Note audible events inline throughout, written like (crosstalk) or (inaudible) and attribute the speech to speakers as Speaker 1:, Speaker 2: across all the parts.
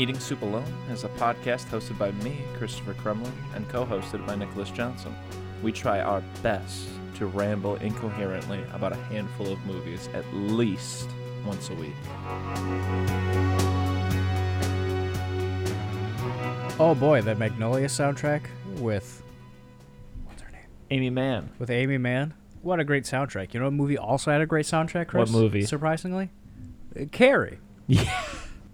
Speaker 1: Eating Soup Alone is a podcast hosted by me, Christopher Crumlin, and co hosted by Nicholas Johnson. We try our best to ramble incoherently about a handful of movies at least once a week.
Speaker 2: Oh boy, that Magnolia soundtrack with what's her name?
Speaker 1: Aimee Mann.
Speaker 2: With Aimee Mann. What a great soundtrack. You know what movie also had a great soundtrack, Chris?
Speaker 1: What movie?
Speaker 2: Surprisingly? Uh, Carrie.
Speaker 1: Yeah.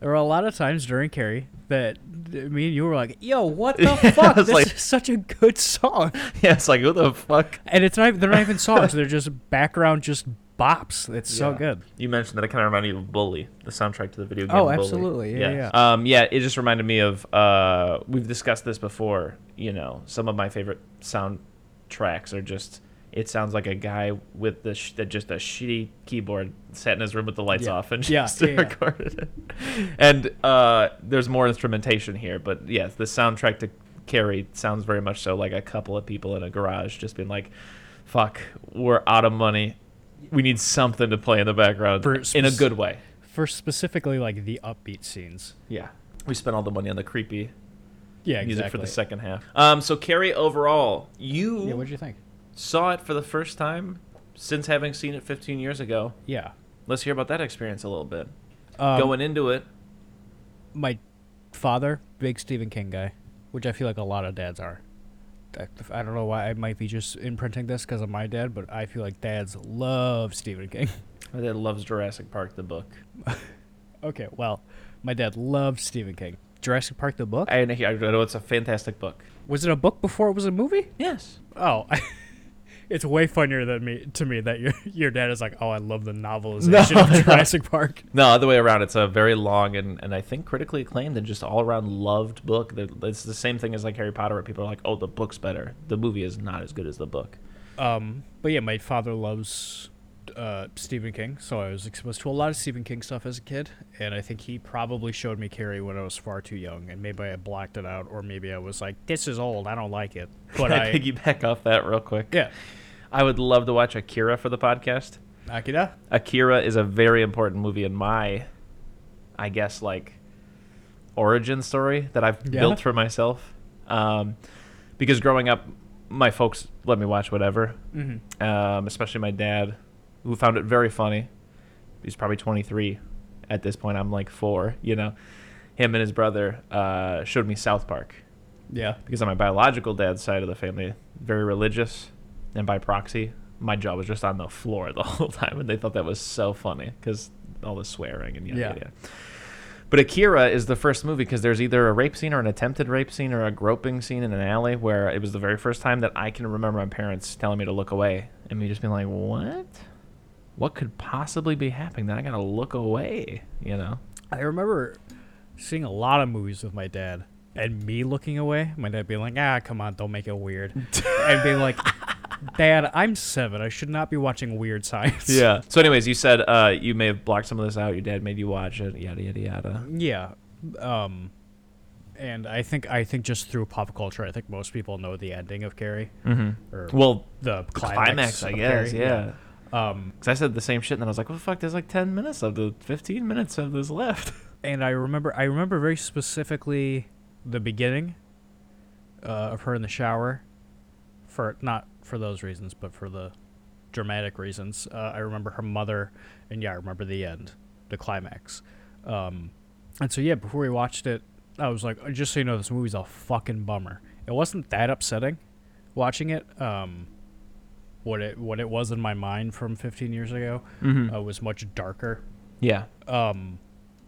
Speaker 2: There were a lot of times during Carrie that me and you were like, yo, what the (laughs) fuck? This
Speaker 1: like-
Speaker 2: is such a good song. (laughs)
Speaker 1: Yeah, it's like, who the fuck?
Speaker 2: And it's not even, they're not even songs, they're just background just bops. It's so good.
Speaker 1: You mentioned that it kind of reminded you of Bully, the soundtrack to the video game.
Speaker 2: Oh,
Speaker 1: Bully.
Speaker 2: absolutely. Yeah,
Speaker 1: yeah. Um, yeah, it just reminded me of. Uh, we've discussed this before. You know, some of my favorite soundtracks are just. It sounds like a guy with the sh- just a shitty keyboard sat in his room with the lights
Speaker 2: Yeah.
Speaker 1: off and (laughs) just
Speaker 2: yeah, yeah.
Speaker 1: recorded it. And uh, there's more instrumentation here, but yes, the soundtrack to Carrie sounds very much so like a couple of people in a garage just being like, "Fuck, we're out of money. We need something to play in the background
Speaker 2: For
Speaker 1: in a good way."
Speaker 2: For specifically like the upbeat scenes.
Speaker 1: Yeah. We spent all the money on the creepy
Speaker 2: Yeah,
Speaker 1: music
Speaker 2: exactly.
Speaker 1: for the second half. Um, so Carrie, overall, you
Speaker 2: Yeah, what'd you think?
Speaker 1: saw it for the first time since having seen it 15 years ago.
Speaker 2: Yeah.
Speaker 1: Let's hear about that experience a little bit.
Speaker 2: Um,
Speaker 1: Going into it,
Speaker 2: my father, big Stephen King guy, which I feel like a lot of dads are. I- I don't know why I might be just imprinting this because of my dad, but I feel like dads love Stephen King. (laughs)
Speaker 1: my dad loves Jurassic Park, the book. (laughs)
Speaker 2: okay, well, my dad loved Stephen King. Jurassic Park, the book.
Speaker 1: I, I know it's a fantastic book.
Speaker 2: was it a book before it was a movie?
Speaker 1: Yes.
Speaker 2: Oh, (laughs) it's way funnier than me to me that your (laughs) your dad is like, oh, I love the novelization
Speaker 1: No, (laughs)
Speaker 2: of
Speaker 1: no.
Speaker 2: Jurassic Park.
Speaker 1: No, other way around. It's a very long and, and I think critically acclaimed and just all around loved book. It's the same thing as like Harry Potter, where people are like, "Oh, the book's better. The movie is not as good as the book."
Speaker 2: Um, but yeah, my father loves uh, Stephen King, so I was exposed to a lot of Stephen King stuff as a kid, and I think he probably showed me Carrie when I was far too young, and maybe I blacked it out, or maybe I was like, "This is old, I don't like it." (laughs) But
Speaker 1: Can I
Speaker 2: I,
Speaker 1: piggyback off that real quick?
Speaker 2: yeah,
Speaker 1: I would love to watch Akira for the podcast.
Speaker 2: Akira.
Speaker 1: Akira is a very important movie in my, I guess, like, origin story that I've
Speaker 2: Yeah.
Speaker 1: built for myself. Um, because growing up, my folks let me watch whatever,
Speaker 2: Mm-hmm.
Speaker 1: um, especially my dad, who found it very funny. He's probably 23 at this point. I'm like four, you know. Him and his brother uh, showed me South Park
Speaker 2: Yeah,
Speaker 1: because on my biological dad's side of the family, very religious, and by proxy, my jaw was just on the floor (laughs) the whole time, and they thought that was so funny because all the swearing and yada
Speaker 2: Yeah.
Speaker 1: yada. But Akira is the first movie because there's either a rape scene or an attempted rape scene or a groping scene in an alley where it was the very first time that I can remember my parents telling me to look away and me just being like, "What? What could possibly be happening? That I gotta look away?" You know?
Speaker 2: I remember seeing a lot of movies with my dad, and me looking away. My dad being like, "Ah, come on, don't make it weird," (laughs) and being like, "Dad, I'm seven. I should not be watching weird science."
Speaker 1: Yeah. (laughs) So, anyways, you said uh, you may have blocked some of this out. Your dad made you watch it. Yada yada yada.
Speaker 2: Yeah. Um and I think I think just through pop culture, I think most people know the ending of Carrie
Speaker 1: Mm-hmm.
Speaker 2: or
Speaker 1: Well,
Speaker 2: the climax,
Speaker 1: climax, I
Speaker 2: of
Speaker 1: guess.
Speaker 2: Carrie,
Speaker 1: Yeah.
Speaker 2: Um
Speaker 1: Because I said the same shit, and then I was like, "What the fuck? There's like ten minutes of the fifteen minutes of this left." (laughs)
Speaker 2: and I remember I remember very specifically the beginning uh, of her in the shower for not for those reasons, but for the dramatic reasons. Uh, I remember her mother and yeah, I remember the end, the climax. Um and so yeah, before we watched it, I was like, just so you know, this movie's a fucking bummer. It wasn't that upsetting watching it. Um, what it what it was in my mind from 15 years ago
Speaker 1: Mm-hmm.
Speaker 2: uh, was much darker.
Speaker 1: yeah.
Speaker 2: Um,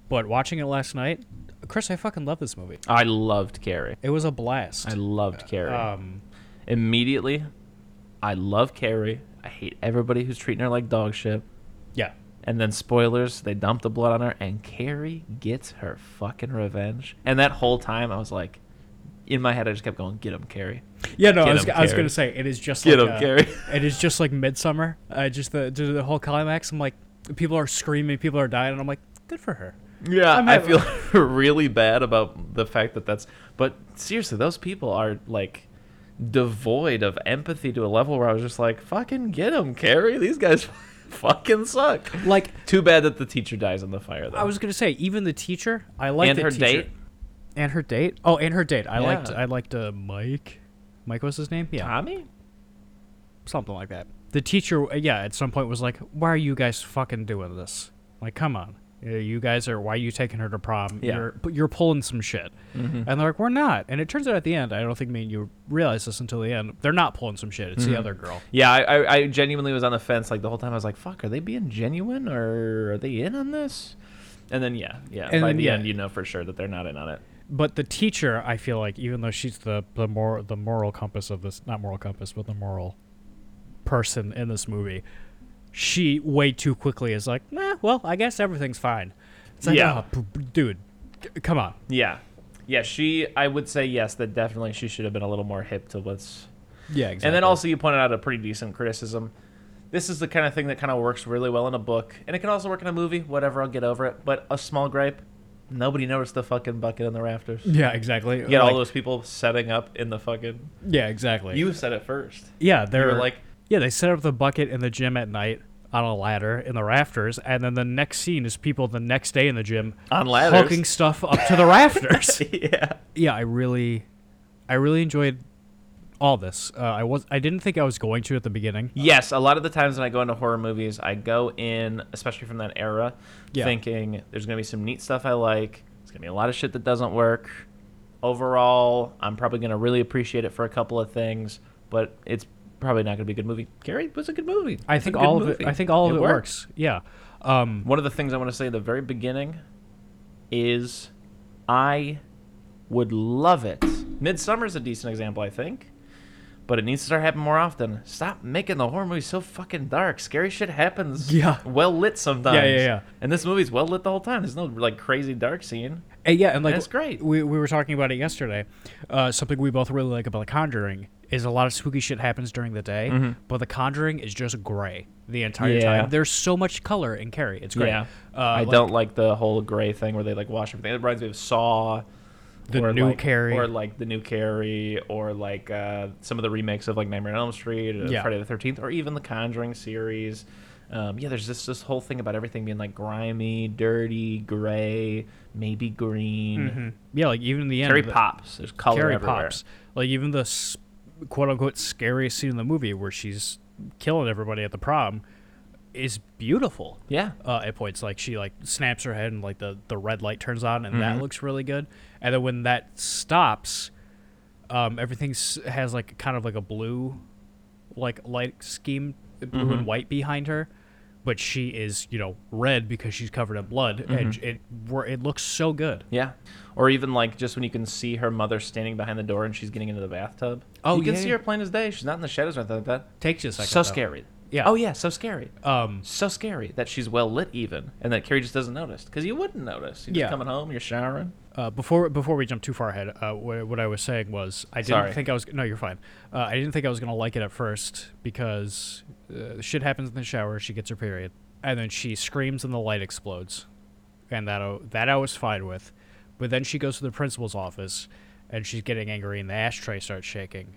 Speaker 2: but watching it last night, Chris, I fucking love this movie.
Speaker 1: I loved Carrie.
Speaker 2: It was a blast.
Speaker 1: I loved Carrie.
Speaker 2: Um,
Speaker 1: Immediately, I love Carrie. I hate everybody who's treating her like dog shit.
Speaker 2: yeah,
Speaker 1: And then spoilers, they dump the blood on her, and Carrie gets her fucking revenge. And that whole time, I was like, in my head, I just kept going, "Get him, Carrie."
Speaker 2: yeah. No,
Speaker 1: Get
Speaker 2: I was,
Speaker 1: him,
Speaker 2: I was
Speaker 1: Carrie.
Speaker 2: gonna say it is just
Speaker 1: Get
Speaker 2: like
Speaker 1: him,
Speaker 2: uh,
Speaker 1: Carrie. (laughs)
Speaker 2: it is just like Midsommar. Uh, just the the the whole climax. I'm like, people are screaming, people are dying, and I'm like, good for her.
Speaker 1: Yeah,
Speaker 2: I'm
Speaker 1: I
Speaker 2: having-
Speaker 1: feel (laughs) really bad about the fact that that's. But seriously, those people are like devoid of empathy to a level where I was just like, "Fucking get them, Carrie. These guys (laughs) fucking suck."
Speaker 2: Like
Speaker 1: Too bad that the teacher dies in the fire, though.
Speaker 2: I was gonna say, even the teacher, I like
Speaker 1: and
Speaker 2: the
Speaker 1: her
Speaker 2: teacher.
Speaker 1: date,
Speaker 2: and her date. Oh, and her date. I liked. I liked uh, Mike. Mike was his name. Yeah,
Speaker 1: Tommy.
Speaker 2: something like that. The teacher, uh, yeah, at some point was like, "Why are you guys fucking doing this? Like, come on, Uh, you guys are. Why are you taking her to prom?
Speaker 1: Yeah.
Speaker 2: You're, you're pulling some shit."
Speaker 1: Mhm.
Speaker 2: And they're like, "We're not." And it turns out at the end, I don't think me and you realize this until the end. They're not pulling some shit. It's the
Speaker 1: Mhm.
Speaker 2: other girl.
Speaker 1: Yeah, I, I, I genuinely was on the fence like the whole time. I was like, "Fuck, are they being genuine or are they in on this?" And then yeah, yeah.
Speaker 2: And
Speaker 1: by the
Speaker 2: yeah.
Speaker 1: end, you know for sure that they're not in on it.
Speaker 2: But the teacher, I feel like, even though she's the the more the moral compass of this, not moral compass, but the moral person in this movie, she way too quickly is like, nah, well, I guess everything's fine. It's like,
Speaker 1: Yeah.
Speaker 2: "Oh, dude, come on.
Speaker 1: Yeah, yeah. She, I would say yes. That definitely she should have been a little more hip to what's
Speaker 2: Yeah, exactly.
Speaker 1: And then also you pointed out a pretty decent criticism. This is the kind of thing that kind of works really well in a book, and it can also work in a movie. Whatever, I'll get over it. But a small gripe: nobody noticed the fucking bucket in the rafters.
Speaker 2: Yeah, exactly.
Speaker 1: get all
Speaker 2: Like,
Speaker 1: those people setting up in the fucking.
Speaker 2: Yeah, exactly.
Speaker 1: You said it first.
Speaker 2: yeah, they're
Speaker 1: were like,
Speaker 2: yeah, they set up the bucket in the gym at night on a ladder in the rafters, and then the next scene is people the next day in the gym
Speaker 1: on ladders.
Speaker 2: hooking stuff up to the rafters. (laughs)
Speaker 1: yeah.
Speaker 2: yeah, I really, I really enjoyed all this. Uh, I was, I didn't think I was going to at the beginning.
Speaker 1: Yes, a lot of the times when I go into horror movies, I go in, especially from that era,
Speaker 2: Yeah.
Speaker 1: thinking there's going to be some neat stuff I like. There's going to be a lot of shit that doesn't work. Overall, I'm probably going to really appreciate it for a couple of things, but it's probably not going to be a good movie. Carrie was a good movie.
Speaker 2: I
Speaker 1: It's
Speaker 2: think all of
Speaker 1: movie.
Speaker 2: it. I think all of it,
Speaker 1: worked.
Speaker 2: works. Yeah. Um,
Speaker 1: One of the things I want to say at the very beginning is I would love it. Midsommar's a decent example, I think. But it needs to start happening more often. Stop making the horror movies so fucking dark. Scary shit happens
Speaker 2: Yeah.
Speaker 1: well lit sometimes.
Speaker 2: Yeah, yeah, yeah.
Speaker 1: And this movie's well lit the whole time. There's no like crazy dark scene.
Speaker 2: and yeah, and like
Speaker 1: That's great.
Speaker 2: We we were talking about it yesterday. Uh, something we both really like about The Conjuring is a lot of spooky shit happens during the day,
Speaker 1: Mhm.
Speaker 2: but The Conjuring is just gray the entire
Speaker 1: Yeah.
Speaker 2: time. There's so much color in Carrie. It's great.
Speaker 1: Yeah.
Speaker 2: Uh,
Speaker 1: I
Speaker 2: like-
Speaker 1: don't like the whole gray thing where they like wash everything. It reminds me of Saw.
Speaker 2: The
Speaker 1: or
Speaker 2: new
Speaker 1: like,
Speaker 2: Carrie.
Speaker 1: or like the new Carrie, or like uh, some of the remakes of like Nightmare on Elm Street, or
Speaker 2: Yeah.
Speaker 1: Friday the Thirteenth, or even the Conjuring series. Um, yeah, there's this this whole thing about everything being like grimy, dirty, gray, maybe green.
Speaker 2: Mhm. Yeah, like even in the end,
Speaker 1: Carrie
Speaker 2: the-
Speaker 1: pops. There's color
Speaker 2: Carrie
Speaker 1: everywhere.
Speaker 2: pops. Like even the quote unquote scariest scene in the movie where she's killing everybody at the prom is beautiful.
Speaker 1: Yeah.
Speaker 2: Uh, at points like she like snaps her head and like the the red light turns on and that
Speaker 1: Mhm.
Speaker 2: looks really good. And then when that stops, um, everything has like kind of like a blue, like light scheme, blue
Speaker 1: Mhm.
Speaker 2: and white behind her. But she is, you know, red because she's covered in blood, and
Speaker 1: Mhm.
Speaker 2: it it looks so good.
Speaker 1: Yeah. Or even like just when you can see her mother standing behind the door and she's getting into the bathtub.
Speaker 2: Oh,
Speaker 1: you can
Speaker 2: yeah,
Speaker 1: see
Speaker 2: yeah.
Speaker 1: her plain as day. She's not in the shadows or anything like that.
Speaker 2: Takes you a second.
Speaker 1: so
Speaker 2: though.
Speaker 1: scary.
Speaker 2: Yeah.
Speaker 1: Oh yeah, so scary.
Speaker 2: Um,
Speaker 1: So scary that she's well lit even, and that Carrie just doesn't notice because you wouldn't notice. You're
Speaker 2: Yeah.
Speaker 1: coming home, you're showering.
Speaker 2: Uh, before before we jump too far ahead, uh, what, what I was saying was I didn't
Speaker 1: Sorry.
Speaker 2: think I was no, you're fine. Uh, I didn't think I was gonna like it at first because uh, shit happens in the shower. She gets her period, and then she screams and the light explodes, and that I- that I was fine with. But then she goes to the principal's office, and she's getting angry, and the ashtray starts shaking.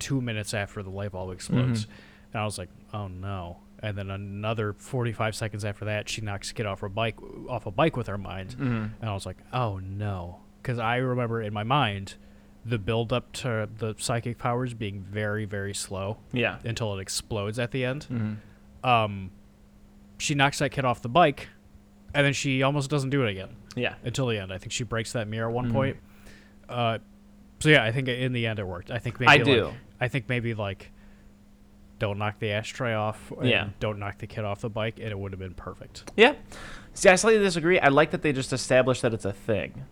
Speaker 2: Two minutes after the light bulb explodes, and I was like, oh no. And then another 45 seconds after that, she knocks a kid off her bike, off a bike with her mind.
Speaker 1: Mhm.
Speaker 2: And I was like, oh no. Because I remember in my mind the build up to the psychic powers being very, very slow
Speaker 1: Yeah.
Speaker 2: until it explodes at the end.
Speaker 1: Mhm.
Speaker 2: Um, she knocks that kid off the bike, and then she almost doesn't do it again
Speaker 1: Yeah.
Speaker 2: until the end. I think she breaks that mirror at one
Speaker 1: Mhm.
Speaker 2: point. Uh, so yeah, I think in the end it worked. I think maybe
Speaker 1: I
Speaker 2: like-
Speaker 1: do.
Speaker 2: I think maybe like don't knock the ashtray off. And
Speaker 1: Yeah.
Speaker 2: Don't knock the kid off the bike, and it would have been perfect.
Speaker 1: Yeah. See, I slightly disagree. I like that they just established that it's a thing.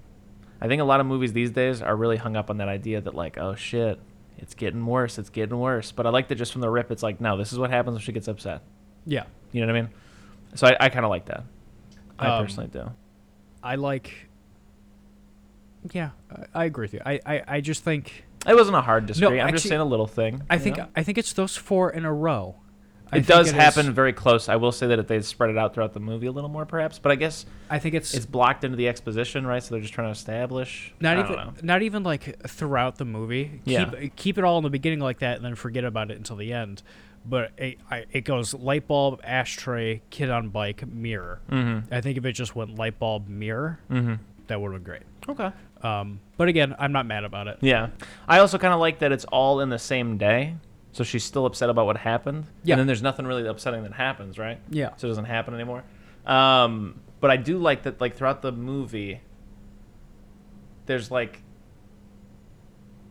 Speaker 1: I think a lot of movies these days are really hung up on that idea that like, oh shit, it's getting worse, it's getting worse. But I like that just from the rip, it's like, no, this is what happens when she gets upset.
Speaker 2: Yeah.
Speaker 1: You know what I mean? So I, I kind of like that. I
Speaker 2: Um,
Speaker 1: personally do.
Speaker 2: I like. Yeah, I, I agree with you. I, I, I just think
Speaker 1: It wasn't a hard disagree. I'm just saying a little thing.
Speaker 2: I think
Speaker 1: know?
Speaker 2: I think it's those four in a row. I
Speaker 1: it does
Speaker 2: is-
Speaker 1: happen very close. I will say that if they spread it out throughout the movie a little more, perhaps. But I guess
Speaker 2: I think it's,
Speaker 1: it's blocked into the exposition, right? So they're just trying to establish.
Speaker 2: not even not even like throughout the movie.
Speaker 1: Yeah.
Speaker 2: Keep keep it all in the beginning like that, and then forget about it until the end. But it, I, it goes light bulb, ashtray, kid on bike, mirror.
Speaker 1: Mm-hmm.
Speaker 2: I think if it just went light bulb, mirror,
Speaker 1: Mm-hmm.
Speaker 2: that would have been great.
Speaker 1: Okay.
Speaker 2: Um, but again, I'm not mad about it.
Speaker 1: Yeah. I also kind of like that it's all in the same day. So she's still upset about what happened.
Speaker 2: Yeah.
Speaker 1: And then there's nothing really upsetting that happens, right?
Speaker 2: Yeah.
Speaker 1: So it doesn't happen anymore. Um, but I do like that, like, throughout the movie, there's like.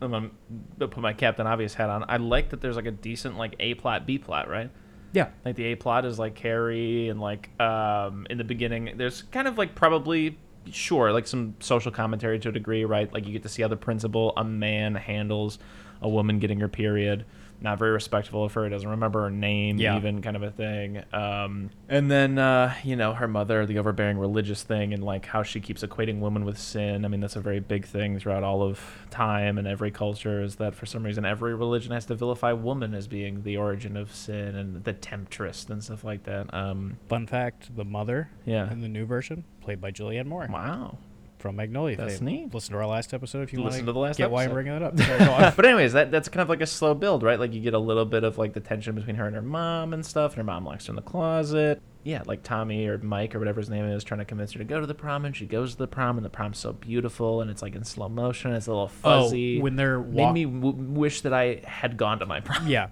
Speaker 1: I'm gonna put my Captain Obvious hat on. I like that there's like a decent like A plot, B plot, right?
Speaker 2: Yeah.
Speaker 1: Like the A plot is like Carrie and like um in the beginning there's kind of like probably sure like some social commentary to a degree, right? Like you get to see how the principal a man handles a woman getting her period. Not very respectful of her. Doesn't remember her name,
Speaker 2: Yeah.
Speaker 1: even kind of a thing. Um, and then uh, you know her mother, the overbearing religious thing, and like how she keeps equating women with sin. I mean, that's a very big thing throughout all of time and every culture. Is that for some reason every religion has to vilify woman as being the origin of sin and the temptress and stuff like that. Um,
Speaker 2: Fun fact: the mother
Speaker 1: yeah.
Speaker 2: in the new version, played by Julianne Moore
Speaker 1: Wow.
Speaker 2: From Magnolia.
Speaker 1: That's neat.
Speaker 2: Listen to our last episode if you want
Speaker 1: Listen to the last
Speaker 2: get why I'm bringing that up. (laughs) Sorry,
Speaker 1: but anyways, that that's kind of like a slow build, right? Like you get a little bit of like the tension between her and her mom and stuff. And her mom locks her in the closet. Yeah, like Tommy or Mike or whatever his name is, trying to convince her to go to the prom, and she goes to the prom, and the prom's so beautiful, and it's like in slow motion. It's a little oh, fuzzy.
Speaker 2: Oh, when they're
Speaker 1: made me w- wish that I had gone to my prom.
Speaker 2: yeah,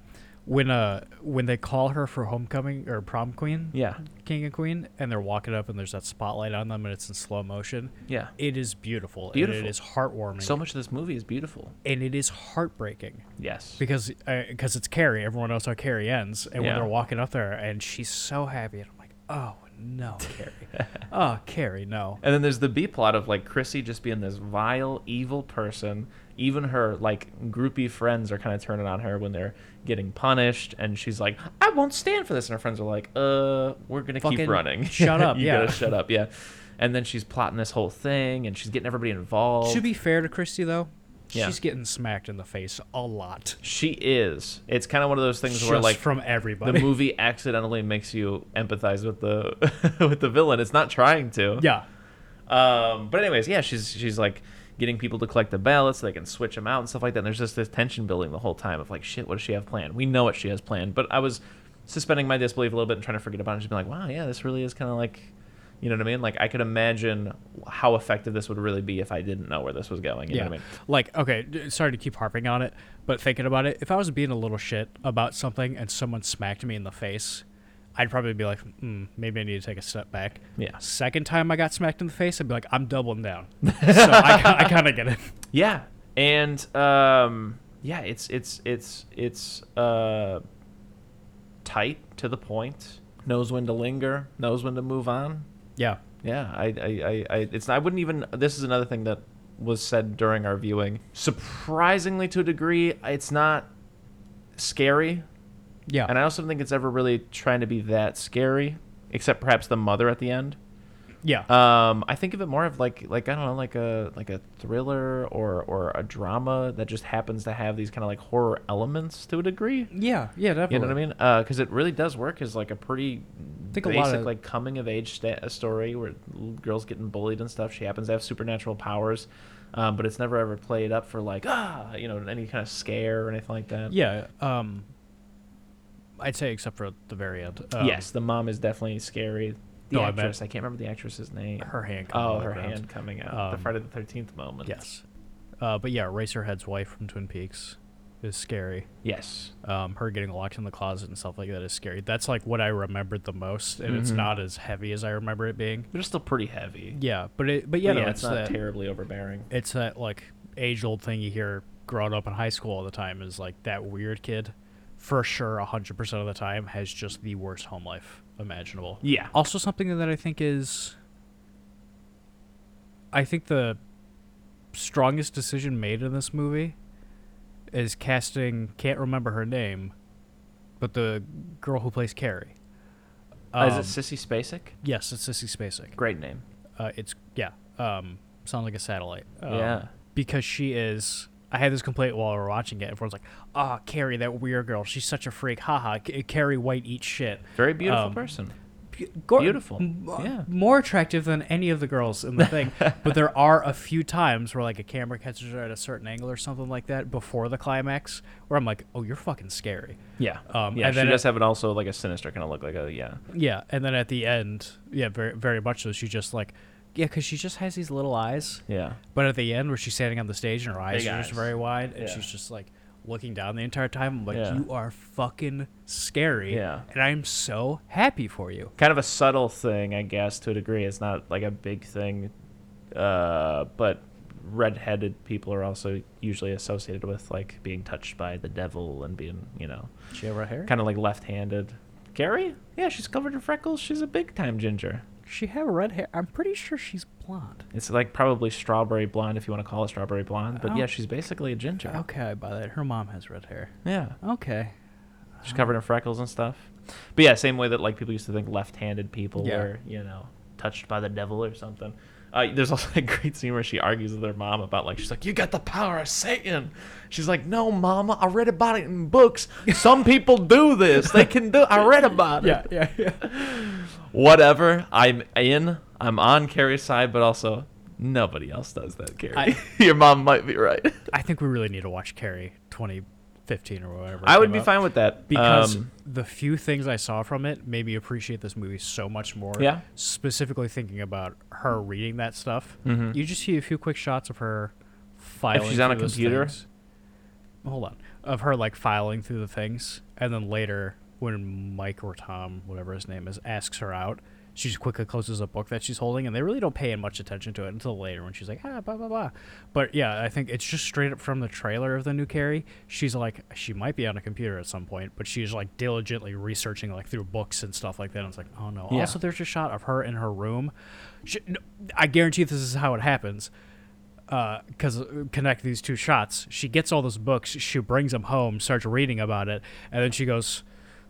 Speaker 2: when uh when they call her for homecoming or prom queen,
Speaker 1: Yeah,
Speaker 2: king and queen, and they're walking up and there's that spotlight on them and it's in slow motion.
Speaker 1: yeah.
Speaker 2: It is beautiful.
Speaker 1: Beautiful.
Speaker 2: And it is heartwarming.
Speaker 1: So much of this movie is beautiful.
Speaker 2: and it is heartbreaking
Speaker 1: Yes.
Speaker 2: because because it's Carrie. Everyone knows how Carrie ends, and
Speaker 1: Yeah.
Speaker 2: when they're walking up there and she's so happy, and I'm like, oh no, Carrie, (laughs) oh Carrie, no.
Speaker 1: And then there's the B plot of like Chrissy just being this vile, evil person. Even her like groupie friends are kind of turning on her when they're getting punished, and she's like, "I won't stand for this." And her friends are like, "Uh, we're gonna keep running. (laughs)
Speaker 2: shut up, (laughs)
Speaker 1: you
Speaker 2: yeah."
Speaker 1: gotta shut up." Yeah. And then she's plotting this whole thing, and she's getting everybody involved.
Speaker 2: To be fair to Christy though,
Speaker 1: Yeah.
Speaker 2: she's getting smacked in the face a lot.
Speaker 1: she is. It's kind of one of those things
Speaker 2: Just
Speaker 1: where like
Speaker 2: from everybody the
Speaker 1: movie accidentally makes you empathize with the (laughs) with the villain. It's not trying to.
Speaker 2: yeah.
Speaker 1: Um, but anyways, yeah, she's she's like getting people to collect the ballots so they can switch them out and stuff like that. And there's just this tension building the whole time of like, shit, what does she have planned? We know what she has planned, but I was suspending my disbelief a little bit and trying to forget about it and just be like, wow, yeah, this really is kind of like, you know what I mean? Like I could imagine how effective this would really be if I didn't know where this was going. You
Speaker 2: yeah.
Speaker 1: know what I mean?
Speaker 2: Like, okay, sorry to keep harping on it, but thinking about it, if I was being a little shit about something and someone smacked me in the face, I'd probably be like, mm, maybe I need to take a step back.
Speaker 1: Yeah.
Speaker 2: Second time I got smacked in the face, I'd be like, I'm doubling down. (laughs) so I, I kind of get it.
Speaker 1: Yeah, and um, yeah, it's it's it's it's uh, tight to the point. Knows when to linger. Knows when to move on.
Speaker 2: Yeah.
Speaker 1: Yeah, I, I, I, I it's I wouldn't even. This is another thing that was said during our viewing. Surprisingly, to a degree, it's not scary,
Speaker 2: Yeah.
Speaker 1: and I also don't think it's ever really trying to be that scary, except perhaps the mother at the end.
Speaker 2: yeah.
Speaker 1: Um, I think of it more of like like I don't know, like a like a thriller or or a drama that just happens to have these kind of like horror elements to a degree.
Speaker 2: yeah. Yeah, definitely.
Speaker 1: You know what I mean? Because it really does work as like a pretty basic
Speaker 2: of-
Speaker 1: like coming of age sta- story where girls getting bullied and stuff. She happens to have supernatural powers, um, but it's never ever played up for like ah you know any kind of scare or anything like that.
Speaker 2: Yeah. Um, I'd say except for the very end. Um,
Speaker 1: yes, the mom is definitely scary. The
Speaker 2: No,
Speaker 1: actress, I, can't remember the actress's name.
Speaker 2: Her hand. coming
Speaker 1: oh,
Speaker 2: out
Speaker 1: her
Speaker 2: the
Speaker 1: hand coming out. the
Speaker 2: Um,
Speaker 1: Friday the Thirteenth moment.
Speaker 2: Yes. Uh, but yeah, Eraserhead's wife from Twin Peaks is scary.
Speaker 1: Yes.
Speaker 2: Um, her getting locked in the closet and stuff like that is scary. That's like what I remembered the most, and it's
Speaker 1: Mhm.
Speaker 2: not as heavy as I remember it being.
Speaker 1: They're still pretty heavy.
Speaker 2: Yeah, but it, but yeah,
Speaker 1: But
Speaker 2: no,
Speaker 1: it's,
Speaker 2: it's,
Speaker 1: not
Speaker 2: that
Speaker 1: terribly overbearing.
Speaker 2: it's that like age old thing you hear growing up in high school all the time is like that weird kid, for sure, hundred percent of the time has just the worst home life imaginable.
Speaker 1: Yeah.
Speaker 2: Also, something that I think is, I think the strongest decision made in this movie is casting. Can't remember her name, but the girl who plays Carrie.
Speaker 1: Uh,
Speaker 2: Um,
Speaker 1: is it Sissy Spacek?
Speaker 2: yes, it's Sissy Spacek.
Speaker 1: Great name.
Speaker 2: Uh, it's yeah. Um, sounds like a satellite. Um,
Speaker 1: Yeah.
Speaker 2: because she is. I had this complaint while we were watching it. Everyone's like, "Ah, Carrie, that weird girl. She's such a freak. Haha. C- Carrie White eats shit.
Speaker 1: Very beautiful
Speaker 2: Um,
Speaker 1: person.
Speaker 2: Gor-
Speaker 1: Beautiful.
Speaker 2: m-
Speaker 1: Yeah.
Speaker 2: More attractive than any of the girls in the thing. (laughs) but there are a few times where like a camera catches her at a certain angle or something like that before the climax, where I'm like, "Oh, you're fucking scary."
Speaker 1: Yeah.
Speaker 2: Um,
Speaker 1: yeah,
Speaker 2: and
Speaker 1: she does
Speaker 2: it-
Speaker 1: have it also like a sinister kind of look, like a yeah.
Speaker 2: Yeah, and then at the end, yeah, very very much so. She just like, yeah, because she just has these little eyes.
Speaker 1: Yeah.
Speaker 2: But at the end, where she's standing on the stage and her eyes
Speaker 1: Big
Speaker 2: are just
Speaker 1: eyes.
Speaker 2: very wide, and
Speaker 1: Yeah.
Speaker 2: she's just like looking down the entire time, I'm like,
Speaker 1: Yeah.
Speaker 2: you are fucking scary.
Speaker 1: Yeah.
Speaker 2: And I'm so happy for you.
Speaker 1: Kind of a subtle thing, I guess, to a degree. It's not like a big thing, uh, but redheaded people are also usually associated with like being touched by the devil and being, you know,
Speaker 2: She have red hair?
Speaker 1: kind of like left-handed. Carrie? Yeah, she's covered in freckles. She's a big time ginger.
Speaker 2: She have red hair. I'm pretty sure she's blonde.
Speaker 1: It's like probably strawberry blonde if you want to call it strawberry blonde, but
Speaker 2: Oh.
Speaker 1: yeah, she's basically a ginger.
Speaker 2: Okay, I buy that. Her mom has red hair.
Speaker 1: Yeah.
Speaker 2: Okay.
Speaker 1: She's covered in freckles and stuff. But yeah, same way that like people used to think left-handed people
Speaker 2: Yeah.
Speaker 1: were, you know, touched by the devil or something. Uh, there's (laughs) also a great scene where she argues with her mom about like she's like, "You got the power of Satan." She's like, "No, Mama, I read about it in books. Some (laughs) people do this. They can do. I read about it."
Speaker 2: yeah, yeah. Yeah.
Speaker 1: Whatever. I'm in. I'm on Carrie's side, but also nobody else does that, Carrie.
Speaker 2: I- (laughs)
Speaker 1: Your mom might be right.
Speaker 2: I think we really need to watch Carrie 2015 or whatever.
Speaker 1: I would be
Speaker 2: out.
Speaker 1: fine with that
Speaker 2: because
Speaker 1: Um,
Speaker 2: the few things I saw from it made me appreciate this movie so much more.
Speaker 1: Yeah.
Speaker 2: Specifically thinking about her reading that stuff.
Speaker 1: Mhm.
Speaker 2: You just see a few quick shots of her filing.
Speaker 1: she's on a
Speaker 2: those
Speaker 1: computer?
Speaker 2: things. Hold on. Of her like filing through the things, and then later when Mike or Tom, whatever his name is, asks her out. She just quickly closes a book that she's holding, and they really don't pay much attention to it until later when she's like, ah, blah, blah, blah. But yeah, I think it's just straight up from the trailer of the new Carrie. She's like, she might be on a computer at some point, but she's like diligently researching like through books and stuff like that. And it's like, oh no.
Speaker 1: Yeah.
Speaker 2: Also, there's a shot of her in her room. She, no, I guarantee this is how it happens because uh, connect these two shots. She gets all those books. She brings them home, starts reading about it, and then she goes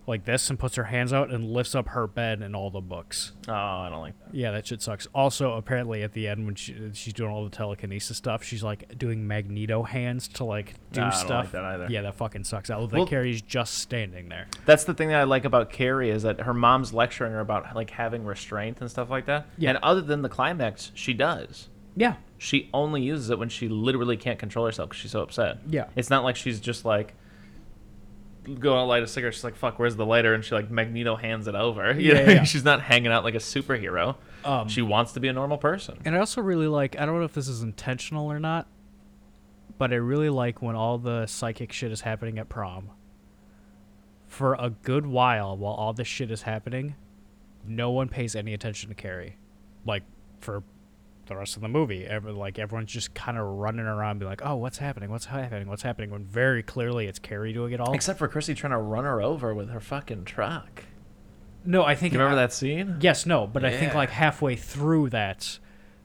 Speaker 2: like this and puts her hands out and lifts up her bed and all the books.
Speaker 1: oh, I don't like that.
Speaker 2: Yeah, that shit sucks. Also, apparently at the end when she, she's doing all the telekinesis stuff, she's like doing magneto hands to like do
Speaker 1: Nah, I don't like
Speaker 2: stuff.
Speaker 1: that either.
Speaker 2: Yeah, that fucking sucks. I love that
Speaker 1: Well-
Speaker 2: Carrie's just standing there.
Speaker 1: That's the thing that I like about Carrie is that her mom's lecturing her about like having restraint and stuff like that.
Speaker 2: Yeah.
Speaker 1: And other than the climax, she does.
Speaker 2: Yeah,
Speaker 1: She only uses it when she literally can't control herself because she's so upset.
Speaker 2: Yeah.
Speaker 1: It's not like she's just like go out light a cigarette. She's like, "Fuck, where's the lighter?" And she like Magneto hands it over. (laughs) You
Speaker 2: Yeah,
Speaker 1: know?
Speaker 2: yeah.
Speaker 1: she's not hanging out like a superhero.
Speaker 2: Um,
Speaker 1: she wants to be a normal person.
Speaker 2: And I also really like, I don't know if this is intentional or not, but I really like when all the psychic shit is happening at prom. For a good while, while all this shit is happening, no one pays any attention to Carrie. Like, for the rest of the movie, every, like everyone's just kind of running around, be like, "Oh, what's happening? What's happening? What's happening?" When very clearly it's Carrie doing it all.
Speaker 1: Except for Chrissy trying to run her over with her fucking truck.
Speaker 2: no, I think
Speaker 1: You remember that scene?
Speaker 2: Yes, no, but I think like halfway through that,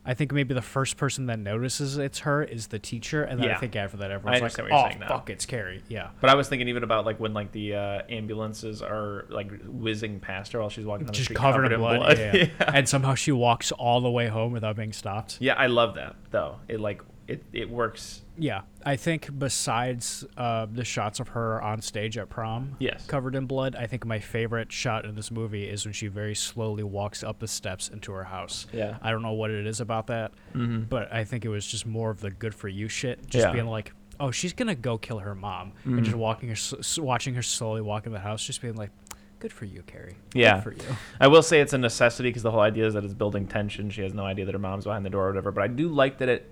Speaker 2: I think maybe the first person that notices it's her is the teacher, and then I think after that everyone's like, "Oh
Speaker 1: saying now."
Speaker 2: fuck, it's Carrie." Yeah,
Speaker 1: But I was thinking even about like when like the uh, ambulances are like whizzing past her while she's walking down the
Speaker 2: just
Speaker 1: street,
Speaker 2: covered, in blood. Yeah, (laughs) yeah.
Speaker 1: yeah.
Speaker 2: and somehow she walks all the way home without being stopped.
Speaker 1: Yeah, I love that though. It like it it works.
Speaker 2: Yeah, I think besides uh, the shots of her on stage at prom,
Speaker 1: Yes.
Speaker 2: covered in blood, I think my favorite shot in this movie is when she very slowly walks up the steps into her house.
Speaker 1: Yeah.
Speaker 2: I don't know what it is about that,
Speaker 1: Mhm.
Speaker 2: but I think it was just more of the good for you shit. Just
Speaker 1: Yeah.
Speaker 2: being like, oh, she's gonna go kill her mom,
Speaker 1: Mm-hmm.
Speaker 2: and just walking her, watching her slowly walk in the house, just being like, good for you, Carrie.
Speaker 1: Yeah.
Speaker 2: good for you.
Speaker 1: I will say it's a necessity because the whole idea is that it's building tension. She has no idea that her mom's behind the door or whatever. But I do like that it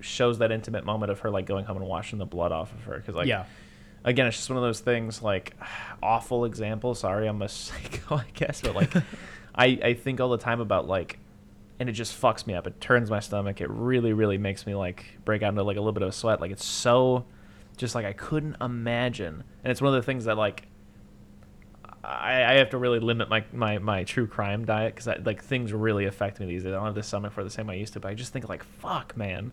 Speaker 1: shows that intimate moment of her like going home and washing the blood off of her. Because like
Speaker 2: yeah,
Speaker 1: again it's just one of those things like (sighs) awful example. Sorry i'm a (laughs) psycho i guess but like (laughs) i i think all the time about like and it just fucks me up. It turns my stomach. It really really makes me like break out into like a little bit of a sweat. Like it's so just like i couldn't imagine. And it's one of the things that like I, I have to really limit my, my, my true crime diet because like things really affect me these days. I don't have the stomach for the same way I used to, but I just think like fuck, man.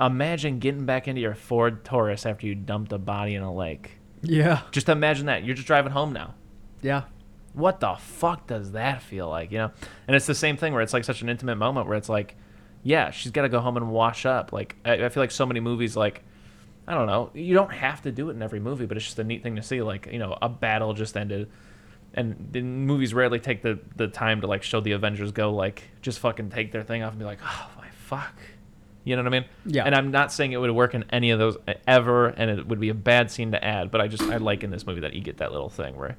Speaker 1: Imagine getting back into your Ford Taurus after you dumped a body in a lake.
Speaker 2: yeah,
Speaker 1: Just imagine that. You're just driving home now.
Speaker 2: yeah.
Speaker 1: What the fuck does that feel like? You know? And it's the same thing where it's like such an intimate moment where it's like, yeah, she's got to go home and wash up. Like, I, I feel like so many movies, like, I don't know. You don't have to do it in every movie, but it's just a neat thing to see. Like you know, a battle just ended, and the movies rarely take the the time to like show the Avengers go like just fucking take their thing off and be like, oh my fuck. You know what I mean?
Speaker 2: Yeah.
Speaker 1: And I'm not saying it would work in any of those ever, and it would be a bad scene to add. But I just I like in this movie that you get that little thing where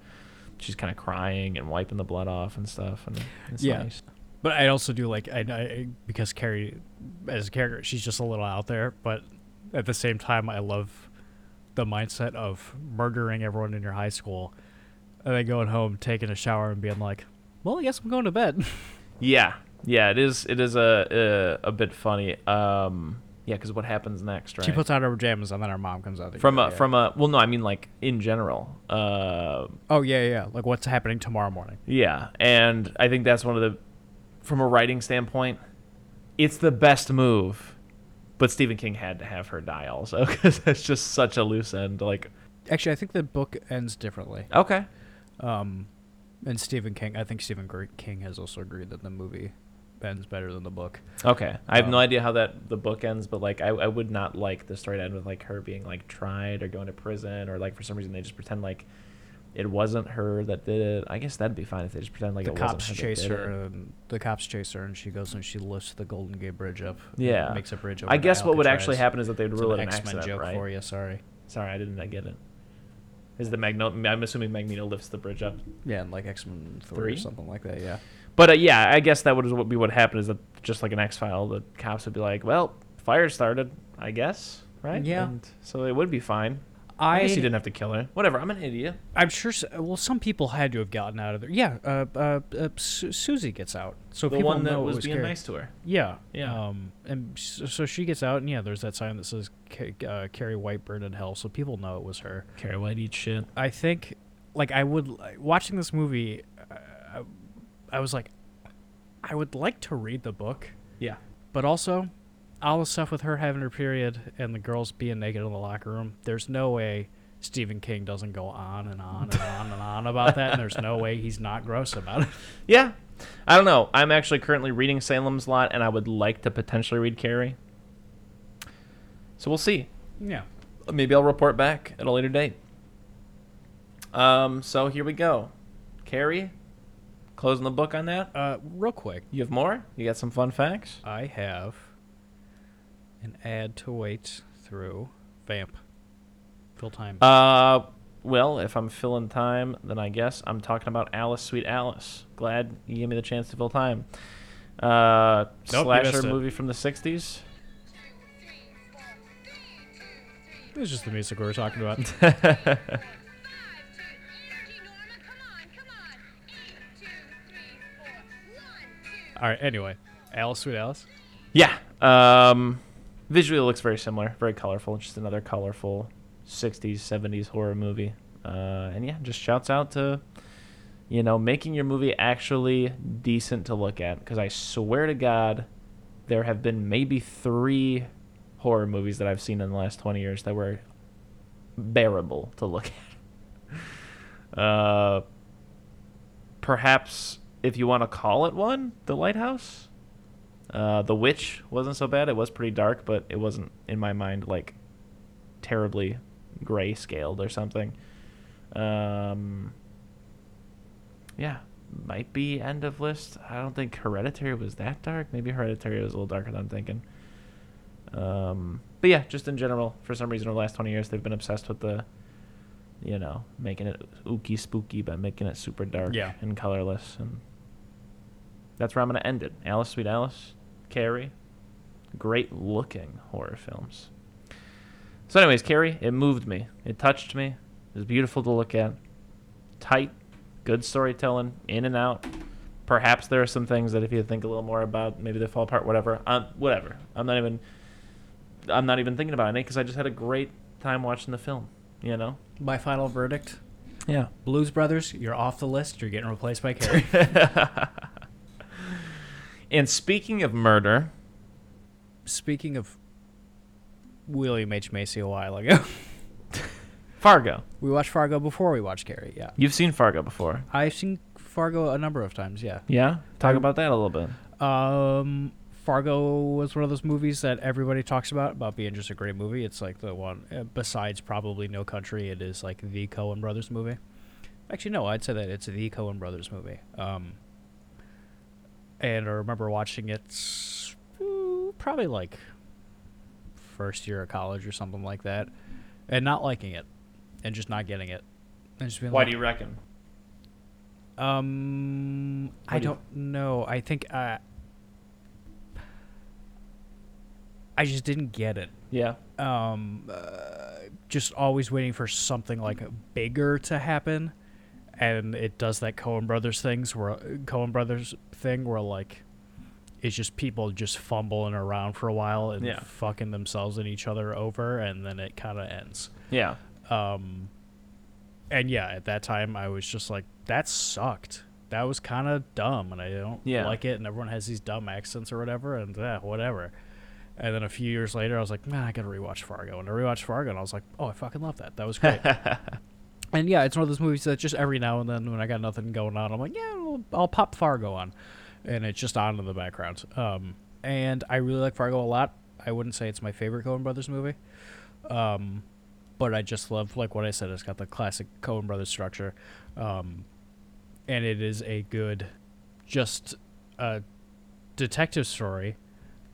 Speaker 1: she's kind of crying and wiping the blood off and stuff, and it's
Speaker 2: Yeah.
Speaker 1: nice.
Speaker 2: But I also do like I, I because Carrie as a character she's just a little out there, but at the same time I love the mindset of murdering everyone in your high school and then going home, taking a shower and being like, "Well, I guess I'm going to bed." (laughs)
Speaker 1: Yeah, yeah, it is. It is a a, a bit funny. Um, yeah, because what happens next, right?
Speaker 2: She puts on her pajamas and then her mom comes out. the
Speaker 1: from a
Speaker 2: yeah.
Speaker 1: from a well, no, I mean like in general. Uh,
Speaker 2: Oh yeah, yeah, yeah. Like what's happening tomorrow morning.
Speaker 1: yeah, and I think that's one of the from a writing standpoint, it's the best move. But Stephen King had to have her die also (laughs) because that's just such a loose end. Like,
Speaker 2: Actually, I think the book ends differently.
Speaker 1: okay,
Speaker 2: Um, and Stephen King, I think Stephen King has also agreed that the movie ends better than the book.
Speaker 1: okay, I have no
Speaker 2: Um,
Speaker 1: idea how that the book ends, but like I, I would not like the story to end with like her being like tried or going to prison or like for some reason they just pretend like it wasn't her that did it. I guess that'd be fine if they just pretend like
Speaker 2: the
Speaker 1: it
Speaker 2: cops
Speaker 1: wasn't her
Speaker 2: chase her, and the cops chase her, and she goes and she lifts the Golden Gate Bridge up.
Speaker 1: Yeah.
Speaker 2: makes a bridge.
Speaker 1: I guess what would actually happen is that they'd rule
Speaker 2: an
Speaker 1: it an
Speaker 2: X-Men
Speaker 1: accident,
Speaker 2: joke
Speaker 1: right?
Speaker 2: for you. Sorry.
Speaker 1: Sorry, I didn't I get it. Is the Magneto? I'm assuming Magneto lifts the bridge up.
Speaker 2: Yeah, and like X Men Three? or something like that. Yeah.
Speaker 1: But uh, yeah, I guess that would what be what happened is that just like an X file, the cops would be like, "Well, fire started, I guess, right?"
Speaker 2: Yeah.
Speaker 1: And so it would be fine. I,
Speaker 2: I,
Speaker 1: guess you didn't have to kill her. Whatever. I'm an idiot.
Speaker 2: I'm sure. s- Well, some people had to have gotten out of there. Yeah. Uh, uh, uh Su- Susie gets out, so
Speaker 1: the
Speaker 2: people
Speaker 1: one that
Speaker 2: know it
Speaker 1: was,
Speaker 2: was
Speaker 1: being
Speaker 2: Carrie.
Speaker 1: nice to her.
Speaker 2: Yeah.
Speaker 1: Yeah.
Speaker 2: Um, and s- so she gets out, and yeah, there's that sign that says Ca- uh, "Carrie White burned in hell," so people know it was her.
Speaker 1: Carrie White eats shit.
Speaker 2: I think, like, I would like, watching this movie. I, I was like, I would like to read the book,
Speaker 1: Yeah.
Speaker 2: but also all the stuff with her having her period and the girls being naked in the locker room. There's no way Stephen King doesn't go on and on and on and on about that, and there's no way he's not gross about it. (laughs)
Speaker 1: Yeah. I don't know. I'm actually currently reading Salem's Lot, and I would like to potentially read Carrie. So we'll see.
Speaker 2: Yeah.
Speaker 1: Maybe I'll report back at a later date. Um. So here we go. Carrie, closing the book on that.
Speaker 2: Uh, real quick,
Speaker 1: You have more? You got some fun facts?
Speaker 2: I have an ad to wait through Vamp. Fill time.
Speaker 1: Uh, well, if I'm filling time, then I guess I'm talking about Alice, Sweet Alice. Glad you gave me the chance to fill time. Uh,
Speaker 2: Nope, you
Speaker 1: slasher
Speaker 2: missed it.
Speaker 1: movie from the '60s.
Speaker 2: it was just the music we were talking about. (laughs) All right. Anyway, Alice, Sweet Alice.
Speaker 1: Yeah. Um, visually, it looks very similar, very colorful. Just another colorful '60s, '70s horror movie. Uh, and yeah, just shouts out to you know making your movie actually decent to look at. Because I swear to God, there have been maybe three horror movies that I've seen in the last 20 years that were bearable to look at. (laughs) Uh, perhaps if you want to call it one, The Lighthouse. Uh, the Witch wasn't so bad. It was pretty dark, but it wasn't in my mind like terribly gray scaled or something. Um, yeah, might be end of list. I don't think Hereditary was that dark. Maybe Hereditary was a little darker than I'm thinking. Um, but yeah, just in general, for some reason, over the last 20 years, they've been obsessed with the, you know, making it ooky spooky, but making it super dark
Speaker 2: Yeah.
Speaker 1: and colorless. And that's where I'm going to end it. Alice, Sweet Alice, Carrie, great looking horror films. So, anyways, Carrie, it moved me. It touched me. It was beautiful to look at. Tight, good storytelling, in and out. Perhaps there are some things that if you think a little more about, maybe they fall apart. Whatever. Um, whatever. I'm not even. I'm not even thinking about it because I just had a great time watching the film. You know.
Speaker 2: My final verdict:
Speaker 1: Yeah.
Speaker 2: Blues Brothers. You're off the list. You're getting replaced by Carrie. (laughs) (laughs)
Speaker 1: and speaking of murder,
Speaker 2: Speaking of William H Macy a while ago, (laughs)
Speaker 1: Fargo.
Speaker 2: we watched Fargo before we watched Carrie. Yeah,
Speaker 1: You've seen Fargo before.
Speaker 2: I've seen Fargo a number of times. Yeah.
Speaker 1: Yeah. Talk
Speaker 2: I-
Speaker 1: about that a little bit.
Speaker 2: Um, Fargo was one of those movies that everybody talks about about being just a great movie. It's like the one uh, besides probably No Country. It is like the Coen Brothers movie. Actually, no, I'd say that it's the Coen Brothers movie. Um, and I remember watching it probably like first year of college or something like that, and not liking it, and just not getting it, and just being
Speaker 1: Why
Speaker 2: like,
Speaker 1: do you reckon?
Speaker 2: um, I
Speaker 1: What do
Speaker 2: don't know. I think uh, I just didn't get it.
Speaker 1: Yeah.
Speaker 2: Um, uh, just always waiting for something like bigger to happen, and it does that Coen Brothers things where Coen Brothers thing where like it's just people just fumbling around for a while and
Speaker 1: Yeah.
Speaker 2: fucking themselves and each other over, and then it kind of ends.
Speaker 1: Yeah.
Speaker 2: Um, and yeah, at that time I was just like, that sucked. That was kind of dumb, and I don't
Speaker 1: Yeah.
Speaker 2: like it. And everyone has these dumb accents or whatever, and yeah, whatever. And then a few years later, I was like, man, I gotta rewatch Fargo. And I rewatched Fargo, and I was like, oh, I fucking love that. That was great. (laughs) and yeah, it's one of those movies that just every now and then, when I got nothing going on, I'm like, yeah, I'll, I'll pop Fargo on, and it's just on in the background. Um, and I really like Fargo a lot. I wouldn't say it's my favorite Coen Brothers movie. Um, but I just love like what I said. It's got the classic Coen Brothers structure, um, and it is a good, just a detective story.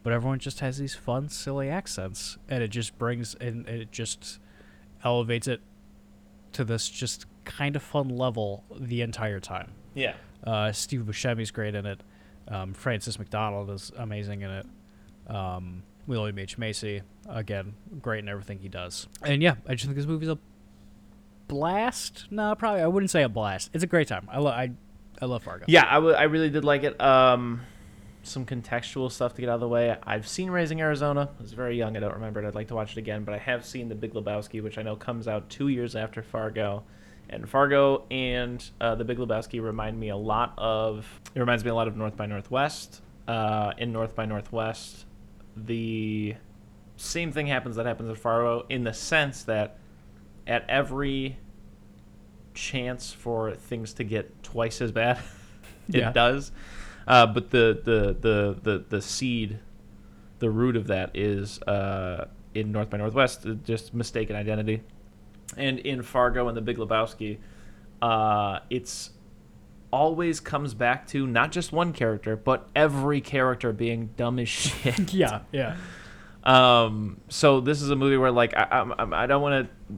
Speaker 2: But everyone just has these fun, silly accents, and it just brings and it just elevates it to this just kind of fun level the entire time.
Speaker 1: Yeah.
Speaker 2: Uh, Steve Buscemi's great in it. Um, Frances McDormand is amazing in it. Um, William H Macy again, great in everything he does. And yeah, I just think this movie's a blast. No, probably I wouldn't say a blast. It's a great time. I love I, I love Fargo.
Speaker 1: Yeah, I, w- I really did like it. Um, some contextual stuff to get out of the way. I've seen Raising Arizona. I was very young. I don't remember it. I'd like to watch it again, but I have seen The Big Lebowski, which I know comes out two years after Fargo. And Fargo and uh, The Big Lebowski remind me a lot of. It reminds me a lot of North by Northwest. Uh, in North by Northwest, the same thing happens that happens at Fargo in the sense that at every chance for things to get twice as bad, (laughs) it
Speaker 2: Yeah.
Speaker 1: does. Uh, but the, the, the, the, the seed, the root of that is uh, in North by Northwest, uh, just mistaken identity. And in Fargo and The Big Lebowski, uh, it's always comes back to not just one character, but every character being dumb as shit. (laughs)
Speaker 2: yeah, yeah.
Speaker 1: Um, so this is a movie where like I I'm- I'm, I don't want to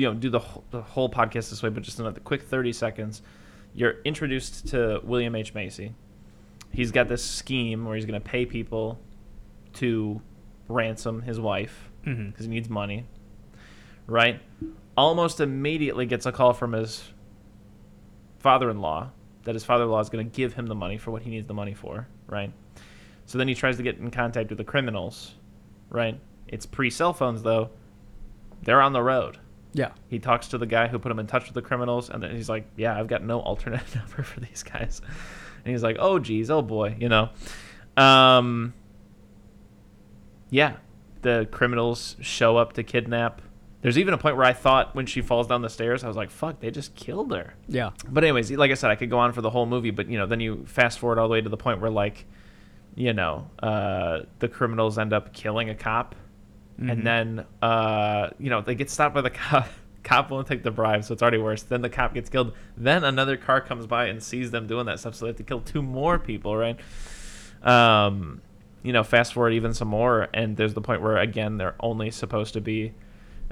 Speaker 1: you know do the whole, the whole podcast this way, but just another quick thirty seconds. You're introduced to William H Macy. He's got this scheme where he's going to pay people to ransom his wife
Speaker 2: mm-hmm.
Speaker 1: because he needs money. Right. Almost immediately gets a call from his father-in-law that his father-in-law is going to give him the money for what he needs the money for. Right. So then he tries to get in contact with the criminals, right? It's pre cell phones though. They're on the road.
Speaker 2: Yeah.
Speaker 1: He talks to the guy who put him in touch with the criminals, and then he's like, "Yeah, I've got no alternate (laughs) number for these guys." And he's like, "Oh, geez, oh boy, you know." Um, yeah, the criminals show up to kidnap. There's even a point where I thought when she falls down the stairs, I was like, "Fuck, they just killed her."
Speaker 2: Yeah.
Speaker 1: But anyways, like I said, I could go on for the whole movie, but you know, then you fast forward all the way to the point where like, you know, uh, the criminals end up killing a cop,
Speaker 2: Mhm.
Speaker 1: and then uh, you know they get stopped by the (laughs) cop. Cop won't take the bribe, so it's already worse. Then the cop gets killed. Then another car comes by and sees them doing that stuff, so they have to kill two more people, right? Um, you know, fast forward even some more, and there's the point where again they're only supposed to be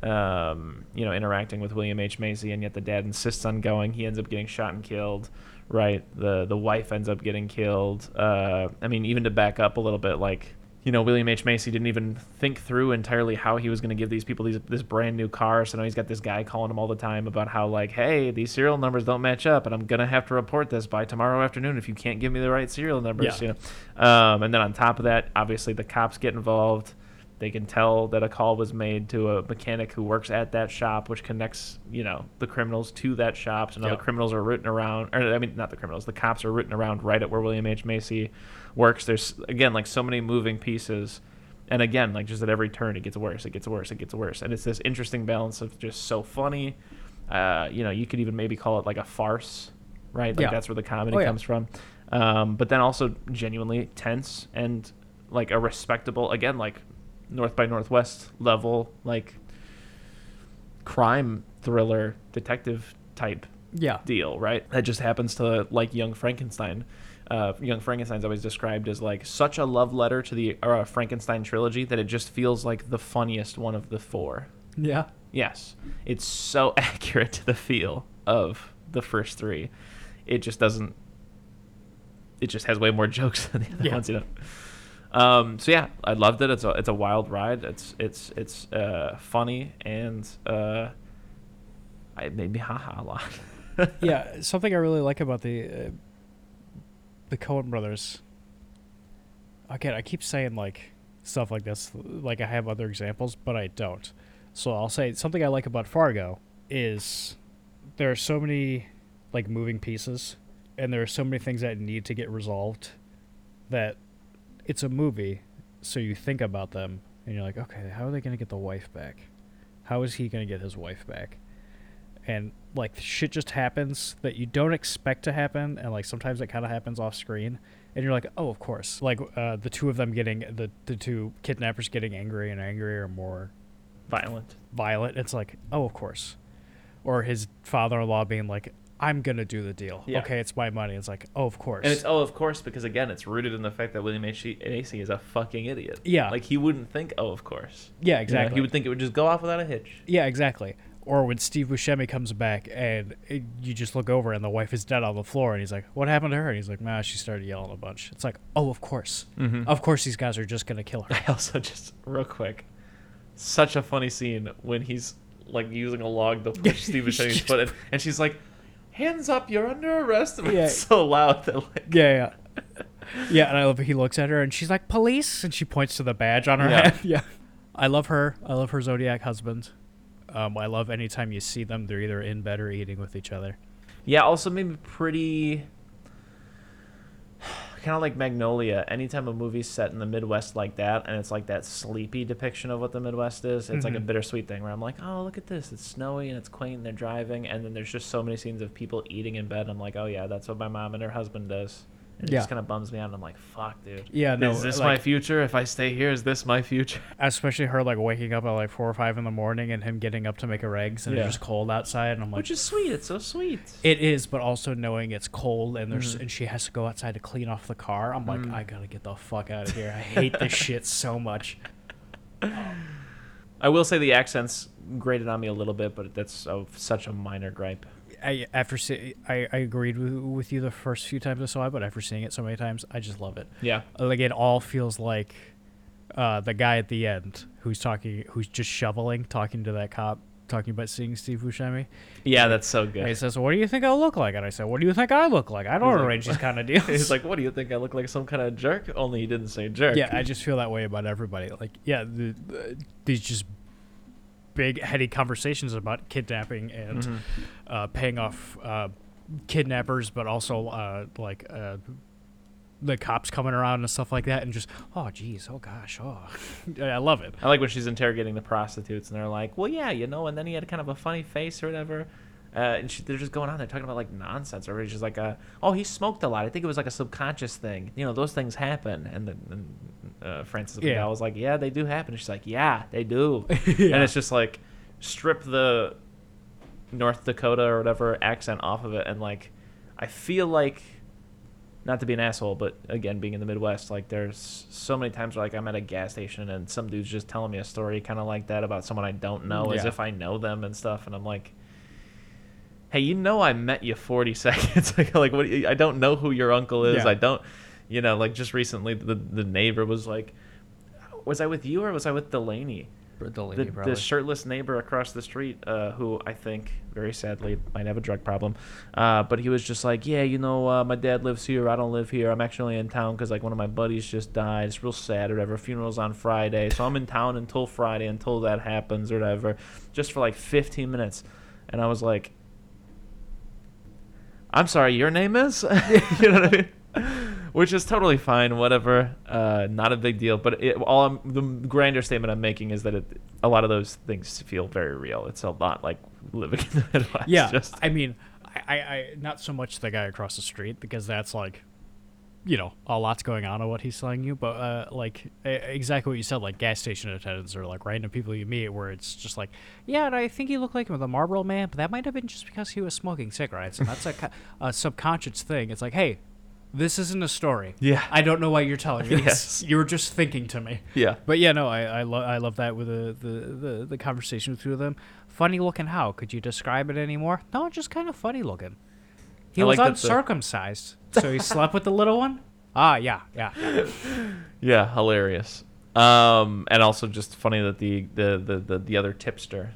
Speaker 1: um, you know, interacting with William H. Macy, and yet the dad insists on going. He ends up getting shot and killed. Right, the the wife ends up getting killed. Uh, I mean, even to back up a little bit, like you know, William H. Macy didn't even think through entirely how he was going to give these people these this brand new car. So now he's got this guy calling him all the time about how like, hey, these serial numbers don't match up, and I'm gonna have to report this by tomorrow afternoon if you can't give me the right serial numbers.
Speaker 2: Yeah.
Speaker 1: You know, um, and then on top of that, obviously the cops get involved. They can tell that a call was made to a mechanic who works at that shop, which connects, you know, the criminals to that shop. So now
Speaker 2: Yeah.
Speaker 1: the criminals are written around, or I mean, not the criminals, the cops are written around right at where William H. Macy works. There's, again, like so many moving pieces. And again, like just at every turn, it gets worse, it gets worse, it gets worse. And it's this interesting balance of just so funny. Uh, you know, you could even maybe call it like a farce, right? Like
Speaker 2: Yeah.
Speaker 1: that's where the comedy
Speaker 2: Oh, yeah.
Speaker 1: comes from. Um, but then also genuinely tense and like a respectable again like North by Northwest level like crime thriller detective type
Speaker 2: Yeah.
Speaker 1: deal, right? That just happens to like Young Frankenstein. Uh, Young Frankenstein's always described as like such a love letter to the uh, Frankenstein trilogy that it just feels like the funniest one of the four.
Speaker 2: Yeah.
Speaker 1: Yes, it's so (laughs) accurate to the feel of the first three. It just doesn't. It just has way more (laughs) jokes than the other
Speaker 2: Yeah.
Speaker 1: ones, you know. Um, so yeah, I loved it. It's a it's a wild ride. It's it's it's uh, funny and uh, it made me haha a lot. (laughs)
Speaker 2: yeah, something I really like about the uh, the Coen brothers. Again, I keep saying like stuff like this, like I have other examples, but I don't. So I'll say something I like about Fargo is there are so many like moving pieces, and there are so many things that need to get resolved that it's a movie, so you think about them and you're like, okay, how are they gonna get the wife back? How is he gonna get his wife back? and like shit just happens that you don't expect to happen and like sometimes it kind of happens off screen and you're like oh of course like uh, the two of them getting the, the two kidnappers getting angry and angrier and more
Speaker 1: Violent.
Speaker 2: violent it's like oh of course or his father-in-law being like i'm gonna do the deal
Speaker 1: Yeah.
Speaker 2: okay it's my money it's like oh of course
Speaker 1: And it's oh, of course, because again, it's rooted in the fact that William H. Macy is a fucking idiot.
Speaker 2: Yeah.
Speaker 1: like he wouldn't think, oh, of course.
Speaker 2: yeah
Speaker 1: You know,
Speaker 2: exactly
Speaker 1: he would think it would just go off without a hitch.
Speaker 2: yeah exactly or when Steve Buscemi comes back and it, you just look over and the wife is dead on the floor and he's like, "What happened to her?" And he's like, "Nah, she started yelling a bunch." It's like, "Oh, of course,
Speaker 1: Mhm.
Speaker 2: of course, these guys are just gonna kill her."
Speaker 1: I (laughs) also just real quick, such a funny scene when he's like using a log to push (laughs) Steve Buscemi's foot, in, and she's like, "Hands up, you're under arrest." (laughs) And
Speaker 2: Yeah.
Speaker 1: It's so loud that like,
Speaker 2: Yeah, yeah, yeah. And I love it. He looks at her and she's like, "Police," and she points to the badge on her
Speaker 1: Yeah.
Speaker 2: head. Yeah, I love her. I love her Zodiac husband. Um, I love anytime you see them, they're either in bed or eating with each other.
Speaker 1: yeah, also maybe pretty. (sighs) Kind of like Magnolia. Anytime a movie's set in the Midwest like that, and it's like that sleepy depiction of what the Midwest is, it's like a
Speaker 2: Mhm.
Speaker 1: bittersweet thing where I'm like, oh, look at this. It's snowy and it's quaint and they're driving. And then there's just so many scenes of people eating in bed. I'm like, oh, yeah, that's what my mom and her husband does. It
Speaker 2: Yeah.
Speaker 1: just kind of bums me out. And I'm like, fuck, dude.
Speaker 2: Yeah, no,
Speaker 1: is this my future? If I stay here, is this my future? (laughs)
Speaker 2: Especially her like waking up at like four or five in the morning and him getting up to make her eggs and
Speaker 1: Yeah.
Speaker 2: it's just cold outside and I'm like,
Speaker 1: Which is sweet. It's so sweet.
Speaker 2: It is, but also knowing it's cold and there's
Speaker 1: Mhm.
Speaker 2: and she has to go outside to clean off the car. I'm like,
Speaker 1: Mm.
Speaker 2: I gotta get the fuck out of here. I hate this shit so much. (laughs)
Speaker 1: I will say the accents grated on me a little bit, but that's a, such a minor gripe.
Speaker 2: I after see, I, I agreed with, with you the first few times I saw it, but after seeing it so many times, I just love it.
Speaker 1: Yeah.
Speaker 2: Like it all feels like uh, the guy at the end who's talking, who's just shoveling, talking to that cop, talking about seeing Steve Buscemi.
Speaker 1: Yeah, that's so
Speaker 2: And he says, "What do you think I'll look like?" And I said, "What do you think I look like? I don't
Speaker 1: He's like-
Speaker 2: arrange these (laughs) kind of deals."
Speaker 1: He's like, "What do you think? I look like some kind of jerk?" Only he didn't say jerk.
Speaker 2: Yeah, I just feel that way about everybody. Like, yeah, the, the, these just big heady conversations about kidnapping and
Speaker 1: Mhm.
Speaker 2: uh, paying off uh, kidnappers, but also uh, like uh, the cops coming around and stuff like that, and just oh geez, oh gosh, oh, (laughs) I love it.
Speaker 1: I like when she's interrogating the prostitutes, and they're like, "Well, yeah, you know," and then he had kind of a funny face or whatever. Uh, and she, they're just going on. They're talking about like nonsense. Everybody's just like, uh, "Oh, he smoked a lot. I think it was like a subconscious thing. You know, those things happen." And then and, uh, Frances
Speaker 2: Yeah.
Speaker 1: McDormand was like, "Yeah, they do happen." And she's like, "Yeah, they do." (laughs)
Speaker 2: Yeah.
Speaker 1: And it's just like, strip the North Dakota or whatever accent off of it, and like, I feel like, not to be an asshole, but again, being in the Midwest, like, there's so many times where like I'm at a gas station and some dude's just telling me a story kind of like that about someone I don't know, as if I know them and stuff, and I'm like. Hey, you know I met you 40 (laughs) seconds ago. like, what? I don't know who your uncle is.
Speaker 2: Yeah.
Speaker 1: I don't, you know. Like just recently, the the neighbor was like, "Was I with you or was I with Delaney?" the, the shirtless neighbor across the street, uh, who I think very sadly might have a drug problem, uh, but he was just like, yeah, you know, uh, my dad lives here. I don't live here. I'm actually in town because like one of my buddies just died. It's real sad or whatever. Funeral's on Friday, so I'm in town until Friday until that happens or whatever, just for like 15 minutes, and I was like, I'm sorry, your name is, (laughs) you know what I mean? Which is totally fine, whatever. Uh, not a big deal. But it, all I'm, the grander statement I'm making is that it, a lot of those things feel very real. It's a lot like living in the Midwest.
Speaker 2: yeah,
Speaker 1: Just,
Speaker 2: I mean, I, I, not so much the guy across the street because that's like you know, a lot's going on of what he's telling you, but uh, like exactly what you said, like gas station attendants or like random people you meet, where it's just like, yeah, and I think he looked like him with a Marlboro man, but that might have been just because he was smoking cigarettes, and that's a, a subconscious thing. It's like, hey, this isn't a story.
Speaker 1: Yeah.
Speaker 2: I don't know why you're telling me (laughs)
Speaker 1: Yes.
Speaker 2: this. You were just thinking to me.
Speaker 1: Yeah.
Speaker 2: But yeah, no, I I, lo- I love that with the, the, the, the conversation with two of them. Funny looking how? Could you describe it anymore? No, just kind of funny looking. He
Speaker 1: I
Speaker 2: was
Speaker 1: like that the-
Speaker 2: uncircumcised, so he slept with the little one. (laughs) Ah, yeah, yeah. yeah.
Speaker 1: Yeah, hilarious. Um, and also just funny that the the the the, the other tipster,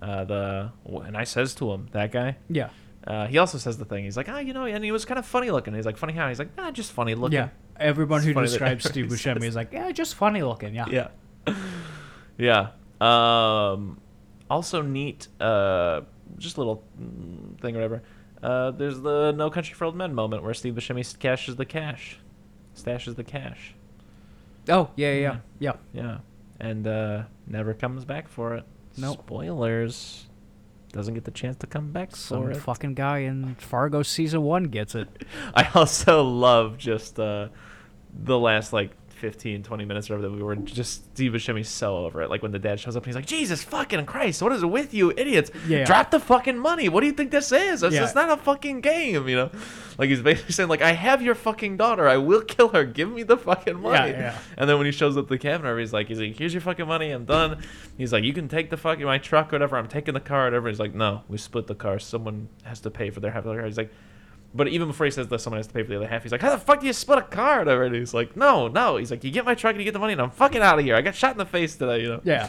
Speaker 1: uh, the and I says to him that guy.
Speaker 2: Yeah.
Speaker 1: Uh, he also says the thing. He's like, ah, you know, and he was kind of funny looking. He's like, funny how? He's like, ah, just funny looking.
Speaker 2: Yeah. Everyone
Speaker 1: It's
Speaker 2: who describes (laughs) Steve Buscemi is like, yeah, just funny looking. Yeah.
Speaker 1: Yeah. (laughs) yeah. Um, also neat. Uh, just a little mm, thing, or whatever. Uh, there's the No Country for Old Men moment where Steve Buscemi cashes the cash, stashes the cash.
Speaker 2: Oh, yeah, yeah, yeah.
Speaker 1: Yeah, and uh, never comes back for it.
Speaker 2: Nope.
Speaker 1: Spoilers. Doesn't get the chance to come back
Speaker 2: Some
Speaker 1: for it.
Speaker 2: fucking guy in Fargo season one gets it. (laughs)
Speaker 1: I also love just uh, the last like 15, 20 minutes or whatever that we were just Steve Buscemi's so over it. Like when the dad shows up and he's like, Jesus fucking Christ, what is it with you idiots?
Speaker 2: Yeah.
Speaker 1: Drop the fucking money. What do you think this is? It's,
Speaker 2: Yeah.
Speaker 1: it's not a fucking game, you know? Like he's basically saying, like, I have your fucking daughter. I will kill her. Give me the fucking money.
Speaker 2: yeah. yeah.
Speaker 1: And then when he shows up the cabin, he's like, he's like, here's your fucking money. I'm done. He's like, you can take the fucking my truck or whatever. I'm taking the car or whatever. He's like, no, we split the car. Someone has to pay for their half of the car. He's like, but even before he says that someone has to pay for the other half, he's like, how the fuck do you split a car whatever? And he's like, no, no. He's like, you get my truck and you get the money and I'm fucking out of here. I got shot in the face today, you know?
Speaker 2: Yeah.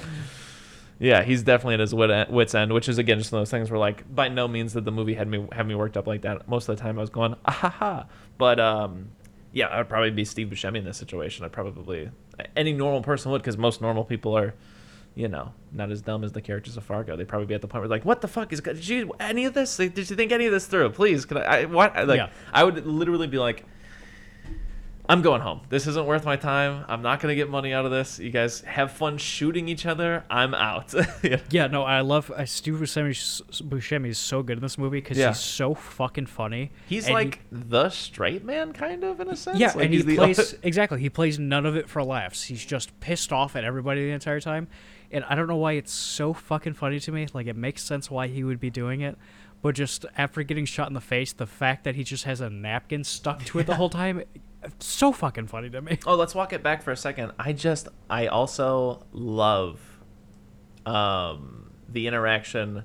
Speaker 1: Yeah, he's definitely at his wit's end, which is again just one of those things where like by no means did the movie had me have me worked up like that. Most of the time I was going ah ha ha. But um, yeah, I'd probably be Steve Buscemi in this situation. I'd probably any normal person would because most normal people are, you know, not as dumb as the characters of Fargo. They'd probably be at the point where like, what the fuck is did you any of this? Did you think any of this through? Please, could I? I what? Like,
Speaker 2: Yeah.
Speaker 1: I would literally be like. I'm going home. This isn't worth my time. I'm not gonna get money out of this. You guys have fun shooting each other. I'm out. (laughs) Yeah.
Speaker 2: Yeah, no, I love uh, Steve Buscemi. Buscemi is so good in this movie because
Speaker 1: Yeah.
Speaker 2: he's so fucking funny.
Speaker 1: He's
Speaker 2: and he-
Speaker 1: like the straight man, kind of in a sense.
Speaker 2: Yeah,
Speaker 1: like
Speaker 2: and he plays (laughs) exactly. He plays none of it for laughs. He's just pissed off at everybody the entire time, and I don't know why it's so fucking funny to me. Like it makes sense why he would be doing it, but just after getting shot in the face, the fact that he just has a napkin stuck to it the whole (laughs) time, so fucking funny to me.
Speaker 1: Oh, let's walk it back for a second. I just, I also love, um, the interaction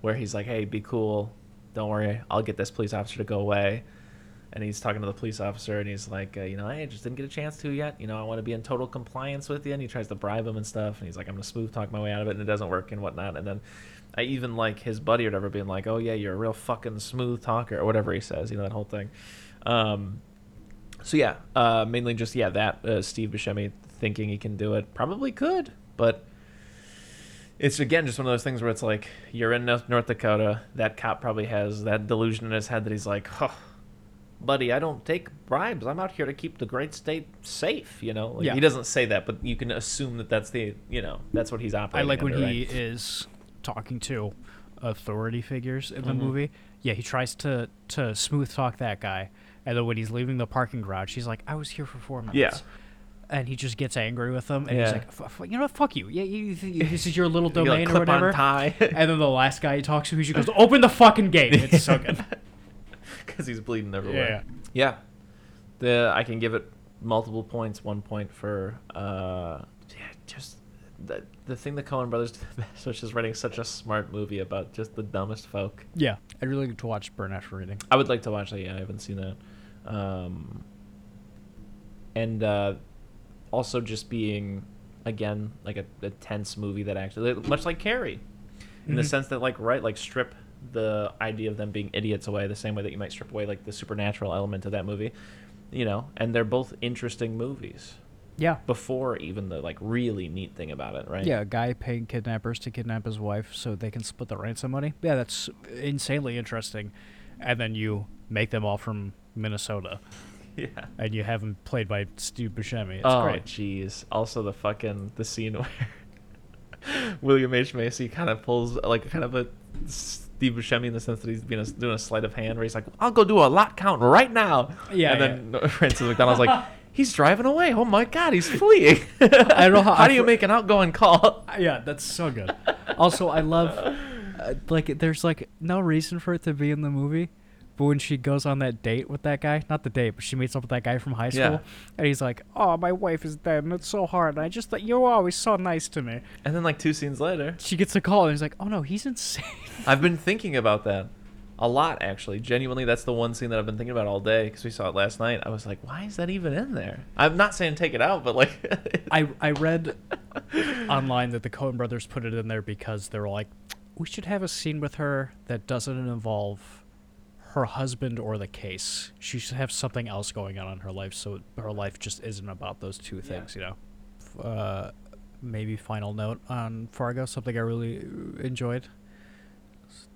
Speaker 1: where he's like, "Hey, be cool. Don't worry. I'll get this police officer to go away." And he's talking to the police officer, and he's like, uh, "You know, I just didn't get a chance to yet. You know, I want to be in total compliance with you." And he tries to bribe him and stuff, and he's like, "I'm gonna smooth talk my way out of it," and it doesn't work and whatnot. And then I even like his buddy or whatever being like, "Oh yeah, you're a real fucking smooth talker," or whatever he says. You know that whole thing. Um, so yeah, uh, mainly just yeah that uh, Steve Buscemi thinking he can do it probably could, but it's again just one of those things where it's like you're in North Dakota. That cop probably has that delusion in his head that he's like, oh, buddy, I don't take bribes. I'm out here to keep the great state safe. You know, like,
Speaker 2: Yeah.
Speaker 1: he doesn't say that, but you can assume that that's the you know that's what he's operating.
Speaker 2: I like when
Speaker 1: under,
Speaker 2: he
Speaker 1: right?
Speaker 2: is talking to authority figures in the
Speaker 1: Mhm.
Speaker 2: movie. Yeah, he tries to to smooth talk that guy, and then when he's leaving the parking garage, he's like, "I was here for four minutes."
Speaker 1: Yeah.
Speaker 2: And he just gets angry with them, and he's like, f- f- "You know, what? fuck you. Yeah, you, you, this is your little
Speaker 1: You got a
Speaker 2: domain or
Speaker 1: clip-on
Speaker 2: whatever."
Speaker 1: tie
Speaker 2: and then the last guy he talks to, he just goes, "Open the fucking gate." It's so good. (laughs) (laughs) (laughs)
Speaker 1: because he's bleeding everywhere.
Speaker 2: yeah.
Speaker 1: Yeah. The I can give it multiple points. One point for uh, yeah, just the the thing that Coen Brothers did (laughs) the best, which is writing such a smart movie about just the dumbest folk.
Speaker 2: Yeah. I'd really like to watch Burn After Reading.
Speaker 1: I would like to watch that. Yeah, I haven't seen that. Um, and uh, also just being again like a, a tense movie that actually much like Carrie, in the
Speaker 2: Mhm.
Speaker 1: sense that like right like strip the idea of them being idiots away the same way that you might strip away like the supernatural element of that movie, you know. And they're both interesting movies
Speaker 2: Yeah.
Speaker 1: before even the like really neat thing about it, right?
Speaker 2: Yeah, a guy paying kidnappers to kidnap his wife so they can split the ransom money. Yeah, that's insanely interesting. And then you make them all from Minnesota, (laughs)
Speaker 1: yeah.
Speaker 2: and you have them played by Steve Buscemi. It's
Speaker 1: oh,
Speaker 2: great.
Speaker 1: jeez. Also, the fucking the scene (laughs) where William H Macy kind of pulls like kind of a Steve Buscemi in the sense that he's being a, doing a sleight of hand where he's like, "I'll go do a lot count right now."
Speaker 2: Yeah,
Speaker 1: and then (laughs) Frances McDormand's like, (laughs) "He's driving away. Oh my God, he's fleeing."
Speaker 2: I don't know how- (laughs)
Speaker 1: How do you make an outgoing call?
Speaker 2: Yeah, that's so good. also, I love uh, like there's like no reason for it to be in the movie, but when she goes on that date with that guy, not the date, but she meets up with that guy from high school,
Speaker 1: Yeah.
Speaker 2: and he's like, "Oh, my wife is dead, and it's so hard. And I just thought you were always so nice to me."
Speaker 1: And then like two scenes later,
Speaker 2: She gets a call, and he's like, "Oh no, he's insane." (laughs)
Speaker 1: I've been thinking about that a lot actually. Genuinely, that's the one scene that I've been thinking about all day because we saw it last night. I was like, why is that even in there? I'm not saying take it out, but like, (laughs)
Speaker 2: I I read online that the Coen brothers put it in there because they were like, we should have a scene with her that doesn't involve her husband or the case. She should have something else going on in her life, so her life just isn't about those two things. You know. Uh, maybe final note on Fargo, something I really uh, enjoyed.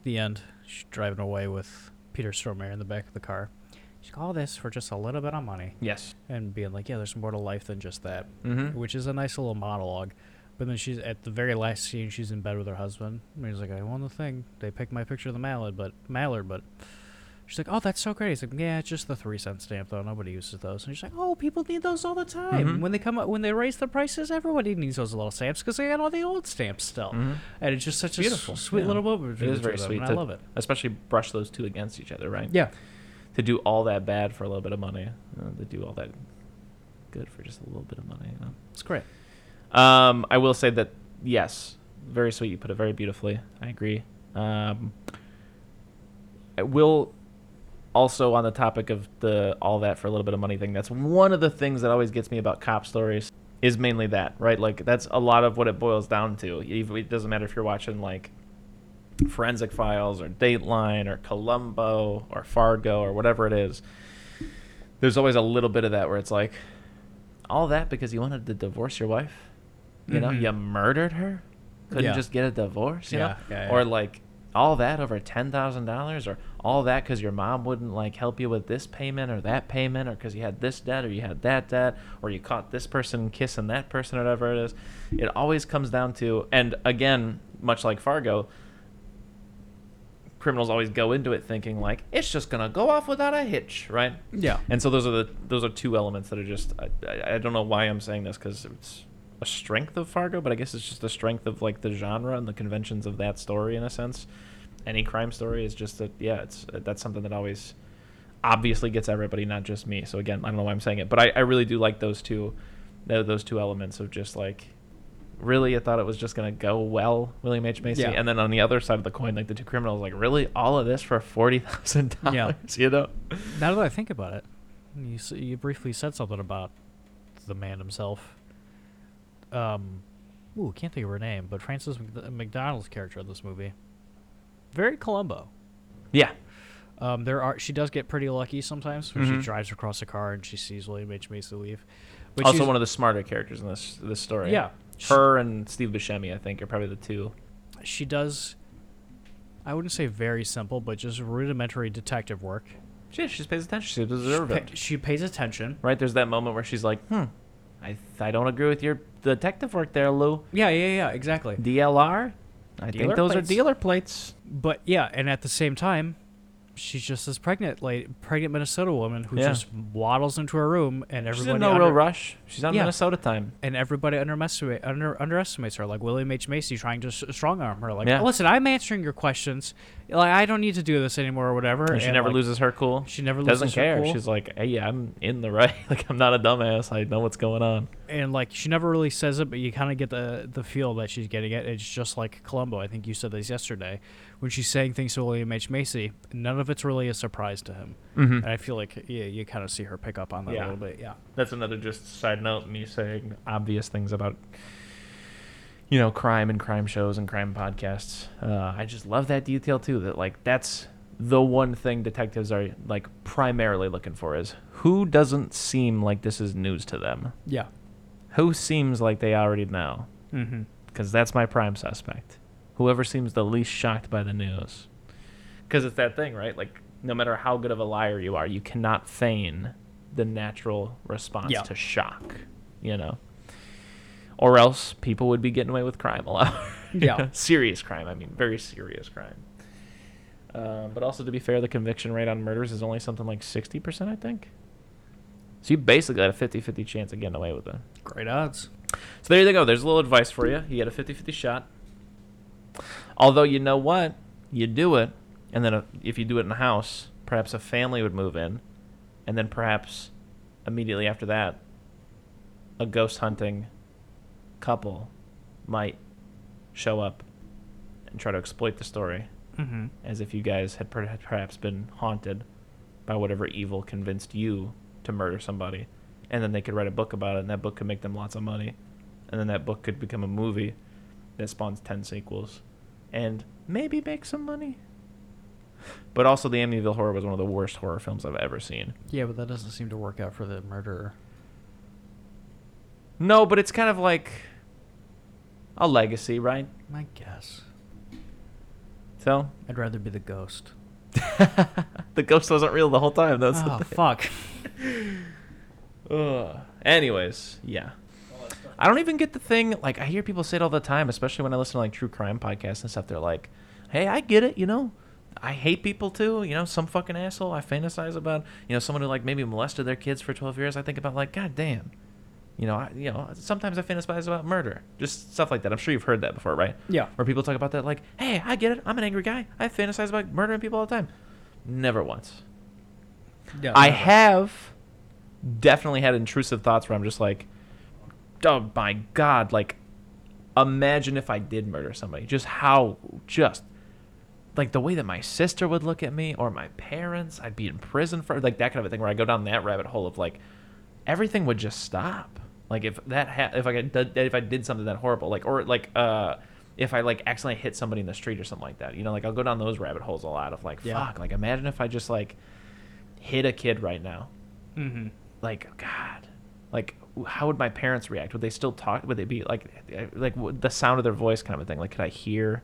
Speaker 2: The end. She's driving away with Peter Stormare in the back of the car. She's all this for just a little bit of money,
Speaker 1: yes.
Speaker 2: and being like, yeah, there's more to life than just that
Speaker 1: Mm-hmm.
Speaker 2: which is a nice little monologue. But then she's at the very last scene. She's in bed with her husband. And he's like, "I won the thing. They picked my picture of the mallard, but mallard, but." She's like, "Oh, that's so great." He's like, "Yeah, it's just the three cent stamp though. Nobody uses those." And she's like, "Oh, people need those all the time.
Speaker 1: Mhm.
Speaker 2: When they come up, when they raise the prices, everybody needs those little stamps because they got all the old stamps still."
Speaker 1: Mhm.
Speaker 2: And it's just such a
Speaker 1: Beautiful,
Speaker 2: s- sweet
Speaker 1: yeah.
Speaker 2: little moment.
Speaker 1: It is very
Speaker 2: two of them,
Speaker 1: sweet. to
Speaker 2: I love it.
Speaker 1: Especially brush those two against each other, right?
Speaker 2: Yeah.
Speaker 1: To do all that bad for a little bit of money, uh, to do all that good for just a little bit of money. You know?
Speaker 2: It's great.
Speaker 1: Um, I will say that yes, very sweet. You put it very beautifully. I agree. Um, I will also on the topic of the all that for a little bit of money thing. That's one of the things that always gets me about cop stories is mainly that, right? Like that's a lot of what it boils down to. It doesn't matter if you're watching like Forensic Files or Dateline or Columbo or Fargo or whatever it is. There's always a little bit of that where it's like all that because you wanted to divorce your wife. You know,
Speaker 2: Mhm.
Speaker 1: you murdered her. Couldn't
Speaker 2: Yeah.
Speaker 1: just get a divorce. You
Speaker 2: Yeah,
Speaker 1: know,
Speaker 2: yeah,
Speaker 1: or like all that over ten thousand dollars, or all that because your mom wouldn't like help you with this payment or that payment, or because you had this debt or you had that debt, or you caught this person kissing that person, or whatever it is. It always comes down to, and again, much like Fargo, criminals always go into it thinking like it's just gonna go off without a hitch, right?
Speaker 2: Yeah.
Speaker 1: And so those are the those are two elements that are just I, I, I don't know why I'm saying this because it's a strength of Fargo, but I guess it's just a strength of like the genre and the conventions of that story in a sense. Any crime story is just that yeah, it's that's something that always obviously gets everybody, not just me. So again, I don't know why I'm saying it, but I, I really do like those two those two elements of just like really I thought it was just gonna go well, William H Macy,
Speaker 2: Yeah.
Speaker 1: and then on the other side of the coin, like the two criminals, like really all of this for forty thousand (laughs)
Speaker 2: Yeah.
Speaker 1: dollars, you know?
Speaker 2: Now that I think about it, you you briefly said something about the man himself. Um, ooh, can't think of her name, but Frances McDormand's character in this movie, very Columbo.
Speaker 1: Yeah,
Speaker 2: Um, there are she does get pretty lucky sometimes when
Speaker 1: Mhm.
Speaker 2: she drives across a car and she sees William H Macy leave. But
Speaker 1: also one of the smarter characters in this this story.
Speaker 2: Yeah. She-
Speaker 1: her and Steve Buscemi, I think, are probably the two.
Speaker 2: she does. I wouldn't say very simple, but just rudimentary detective work.
Speaker 1: She she pays attention. She
Speaker 2: She,
Speaker 1: deserves
Speaker 2: pa-
Speaker 1: it.
Speaker 2: she pays attention.
Speaker 1: Right? There's that moment where she's like, "Hmm, I I don't agree with your detective work there, Lou.
Speaker 2: Yeah, yeah, yeah, exactly.
Speaker 1: DLR. I
Speaker 2: Dealer
Speaker 1: think those
Speaker 2: plates.
Speaker 1: are dealer plates.
Speaker 2: But yeah, and at the same time, she's just this pregnant, like pregnant Minnesota woman who
Speaker 1: Yeah.
Speaker 2: just waddles into her room, and
Speaker 1: She's
Speaker 2: everybody
Speaker 1: in no
Speaker 2: under-
Speaker 1: real rush. She's on
Speaker 2: Yeah.
Speaker 1: Minnesota time.
Speaker 2: and everybody underestimate, under, underestimates her. Like William H Macy trying to s- strong arm her. Like,
Speaker 1: Yeah.
Speaker 2: listen, I'm answering your questions. Like, I don't need to do this anymore or whatever.
Speaker 1: And she
Speaker 2: and,
Speaker 1: never
Speaker 2: like,
Speaker 1: loses her cool.
Speaker 2: She never
Speaker 1: Doesn't
Speaker 2: her
Speaker 1: care.
Speaker 2: cool.
Speaker 1: She's like, hey, I'm in the right. (laughs) like I'm not a dumbass. I know what's going on.
Speaker 2: and like she never really says it, but you kind of get the the feel that she's getting it. It's just like Columbo. I think you said this yesterday when she's saying things to William H Macy. None of it's really a surprise to him,
Speaker 1: Mm-hmm.
Speaker 2: and I feel like yeah, you kind of see her pick up on that
Speaker 1: Yeah.
Speaker 2: a little bit. Yeah.
Speaker 1: That's another just side note. Me saying obvious things about you know crime and crime shows and crime podcasts. Uh, I just love that detail too. That like that's the one thing detectives are like primarily looking for is who doesn't seem like this is news to them.
Speaker 2: Yeah.
Speaker 1: Who seems like they already know?
Speaker 2: Mm-hmm.
Speaker 1: Because that's my prime suspect. Whoever seems the least shocked by the news. Because it's that thing, right? Like, no matter how good of a liar you are, you cannot feign the natural response
Speaker 2: Yeah.
Speaker 1: to shock, you know? Or else people would be getting away with crime a lot. (laughs)
Speaker 2: Yeah.
Speaker 1: serious crime. I mean, very serious crime. Uh, but also, to be fair, the conviction rate on murders is only something like 60%, I think. So you basically got a 50 50 chance of getting away with it.
Speaker 2: Great odds.
Speaker 1: So there you go. There's a little advice for you. You get a 50 50 shot. Although, you know what? You do it, and then uh if you do it in a house, perhaps a family would move in, and then perhaps immediately after that, a ghost hunting couple might show up and try to exploit the story
Speaker 2: Mm-hmm.
Speaker 1: as if you guys had per- had perhaps been haunted by whatever evil convinced you to murder somebody. And then they could write a book about it, and that book could make them lots of money. And then that book could become a movie that spawns 10 sequels and maybe make some money. But also, the Amityville Horror was one of the worst horror films I've ever seen.
Speaker 2: Yeah, but that doesn't seem to work out for the murderer.
Speaker 1: No, but it's kind of like a legacy, right?
Speaker 2: I guess.
Speaker 1: So,
Speaker 2: I'd rather be the ghost. (laughs)
Speaker 1: the ghost wasn't real the whole time. That's
Speaker 2: oh
Speaker 1: the
Speaker 2: fuck. (laughs)
Speaker 1: Ugh. Anyways, yeah. I don't even get the thing. Like, I hear people say it all the time, especially when I listen to like true crime podcasts and stuff. They're like, "Hey, I get it. You know, I hate people too. You know, some fucking asshole. I fantasize about. You know, someone who like maybe molested their kids for 12 years. I think about like, God damn. You know, I, you know. Sometimes I fantasize about murder. Just stuff like that. I'm sure you've heard that before, right?
Speaker 2: Yeah.
Speaker 1: Where people talk about that, like, "Hey, I get it. I'm an angry guy. I fantasize about murdering people all the time." Never once. I
Speaker 2: never.
Speaker 1: have definitely had intrusive thoughts where I'm just like, oh my god, like, imagine if I did murder somebody. Just how, just like the way that my sister would look at me or my parents, I'd be in prison for like that kind of a thing. Where I go down that rabbit hole of like, everything would just stop. Like if that ha- if I did if I did something that horrible, like or like uh. If I like accidentally hit somebody in the street or something like that, you know, like I'll go down those rabbit holes a lot of like,
Speaker 2: Yeah.
Speaker 1: fuck, like imagine if I just like hit a kid right now
Speaker 2: Mm-hmm.
Speaker 1: like god like how would my parents react? Would they still talk? Would they be like like the sound of their voice kind of a thing? Like could i hear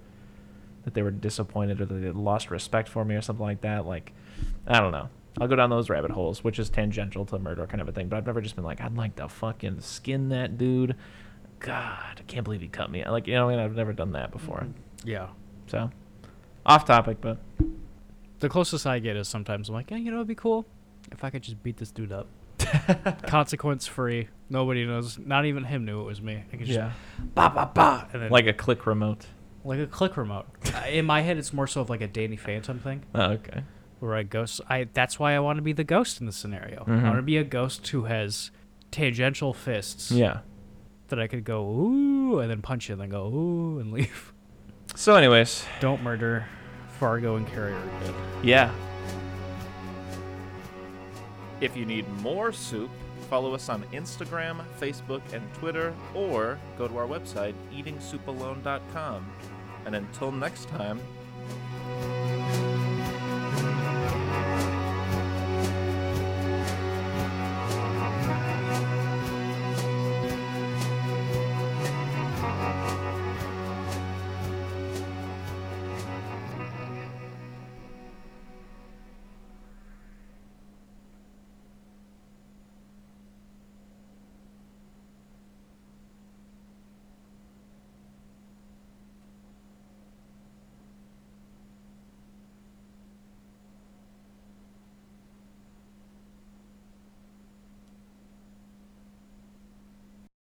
Speaker 1: that they were disappointed or that they lost respect for me or something like that? Like i don't know. I'll go down those rabbit holes which is tangential to murder kind of a thing but i've never just been like i'd like to fucking skin that dude. God i can't believe he cut me. Like you know I mean, i've never done that before. Mm-hmm.
Speaker 2: Yeah.
Speaker 1: so off topic but
Speaker 2: The closest I get is sometimes I'm like, yeah, you know, it'd be cool if I could just beat this dude up. (laughs) Consequence free. Nobody knows. Not even him knew it was me. I could just
Speaker 1: yeah
Speaker 2: ba ba ba, and then
Speaker 1: like a click remote
Speaker 2: like a click remote. Uh, In my head, it's more so of like a Danny Phantom thing,
Speaker 1: oh, okay
Speaker 2: where I ghost. I that's why I want to be the ghost in the scenario. I
Speaker 1: Mhm.
Speaker 2: want to be a ghost who has tangential fists
Speaker 1: yeah
Speaker 2: that I could go ooh and then punch you and then go ooh and (laughs) leave.
Speaker 1: so anyways
Speaker 2: Don't murder Fargo and Carrie
Speaker 1: yeah
Speaker 3: If you need more soup, follow us on Instagram, Facebook, and Twitter, or go to our website, eatingsoupalone.com. And until next time,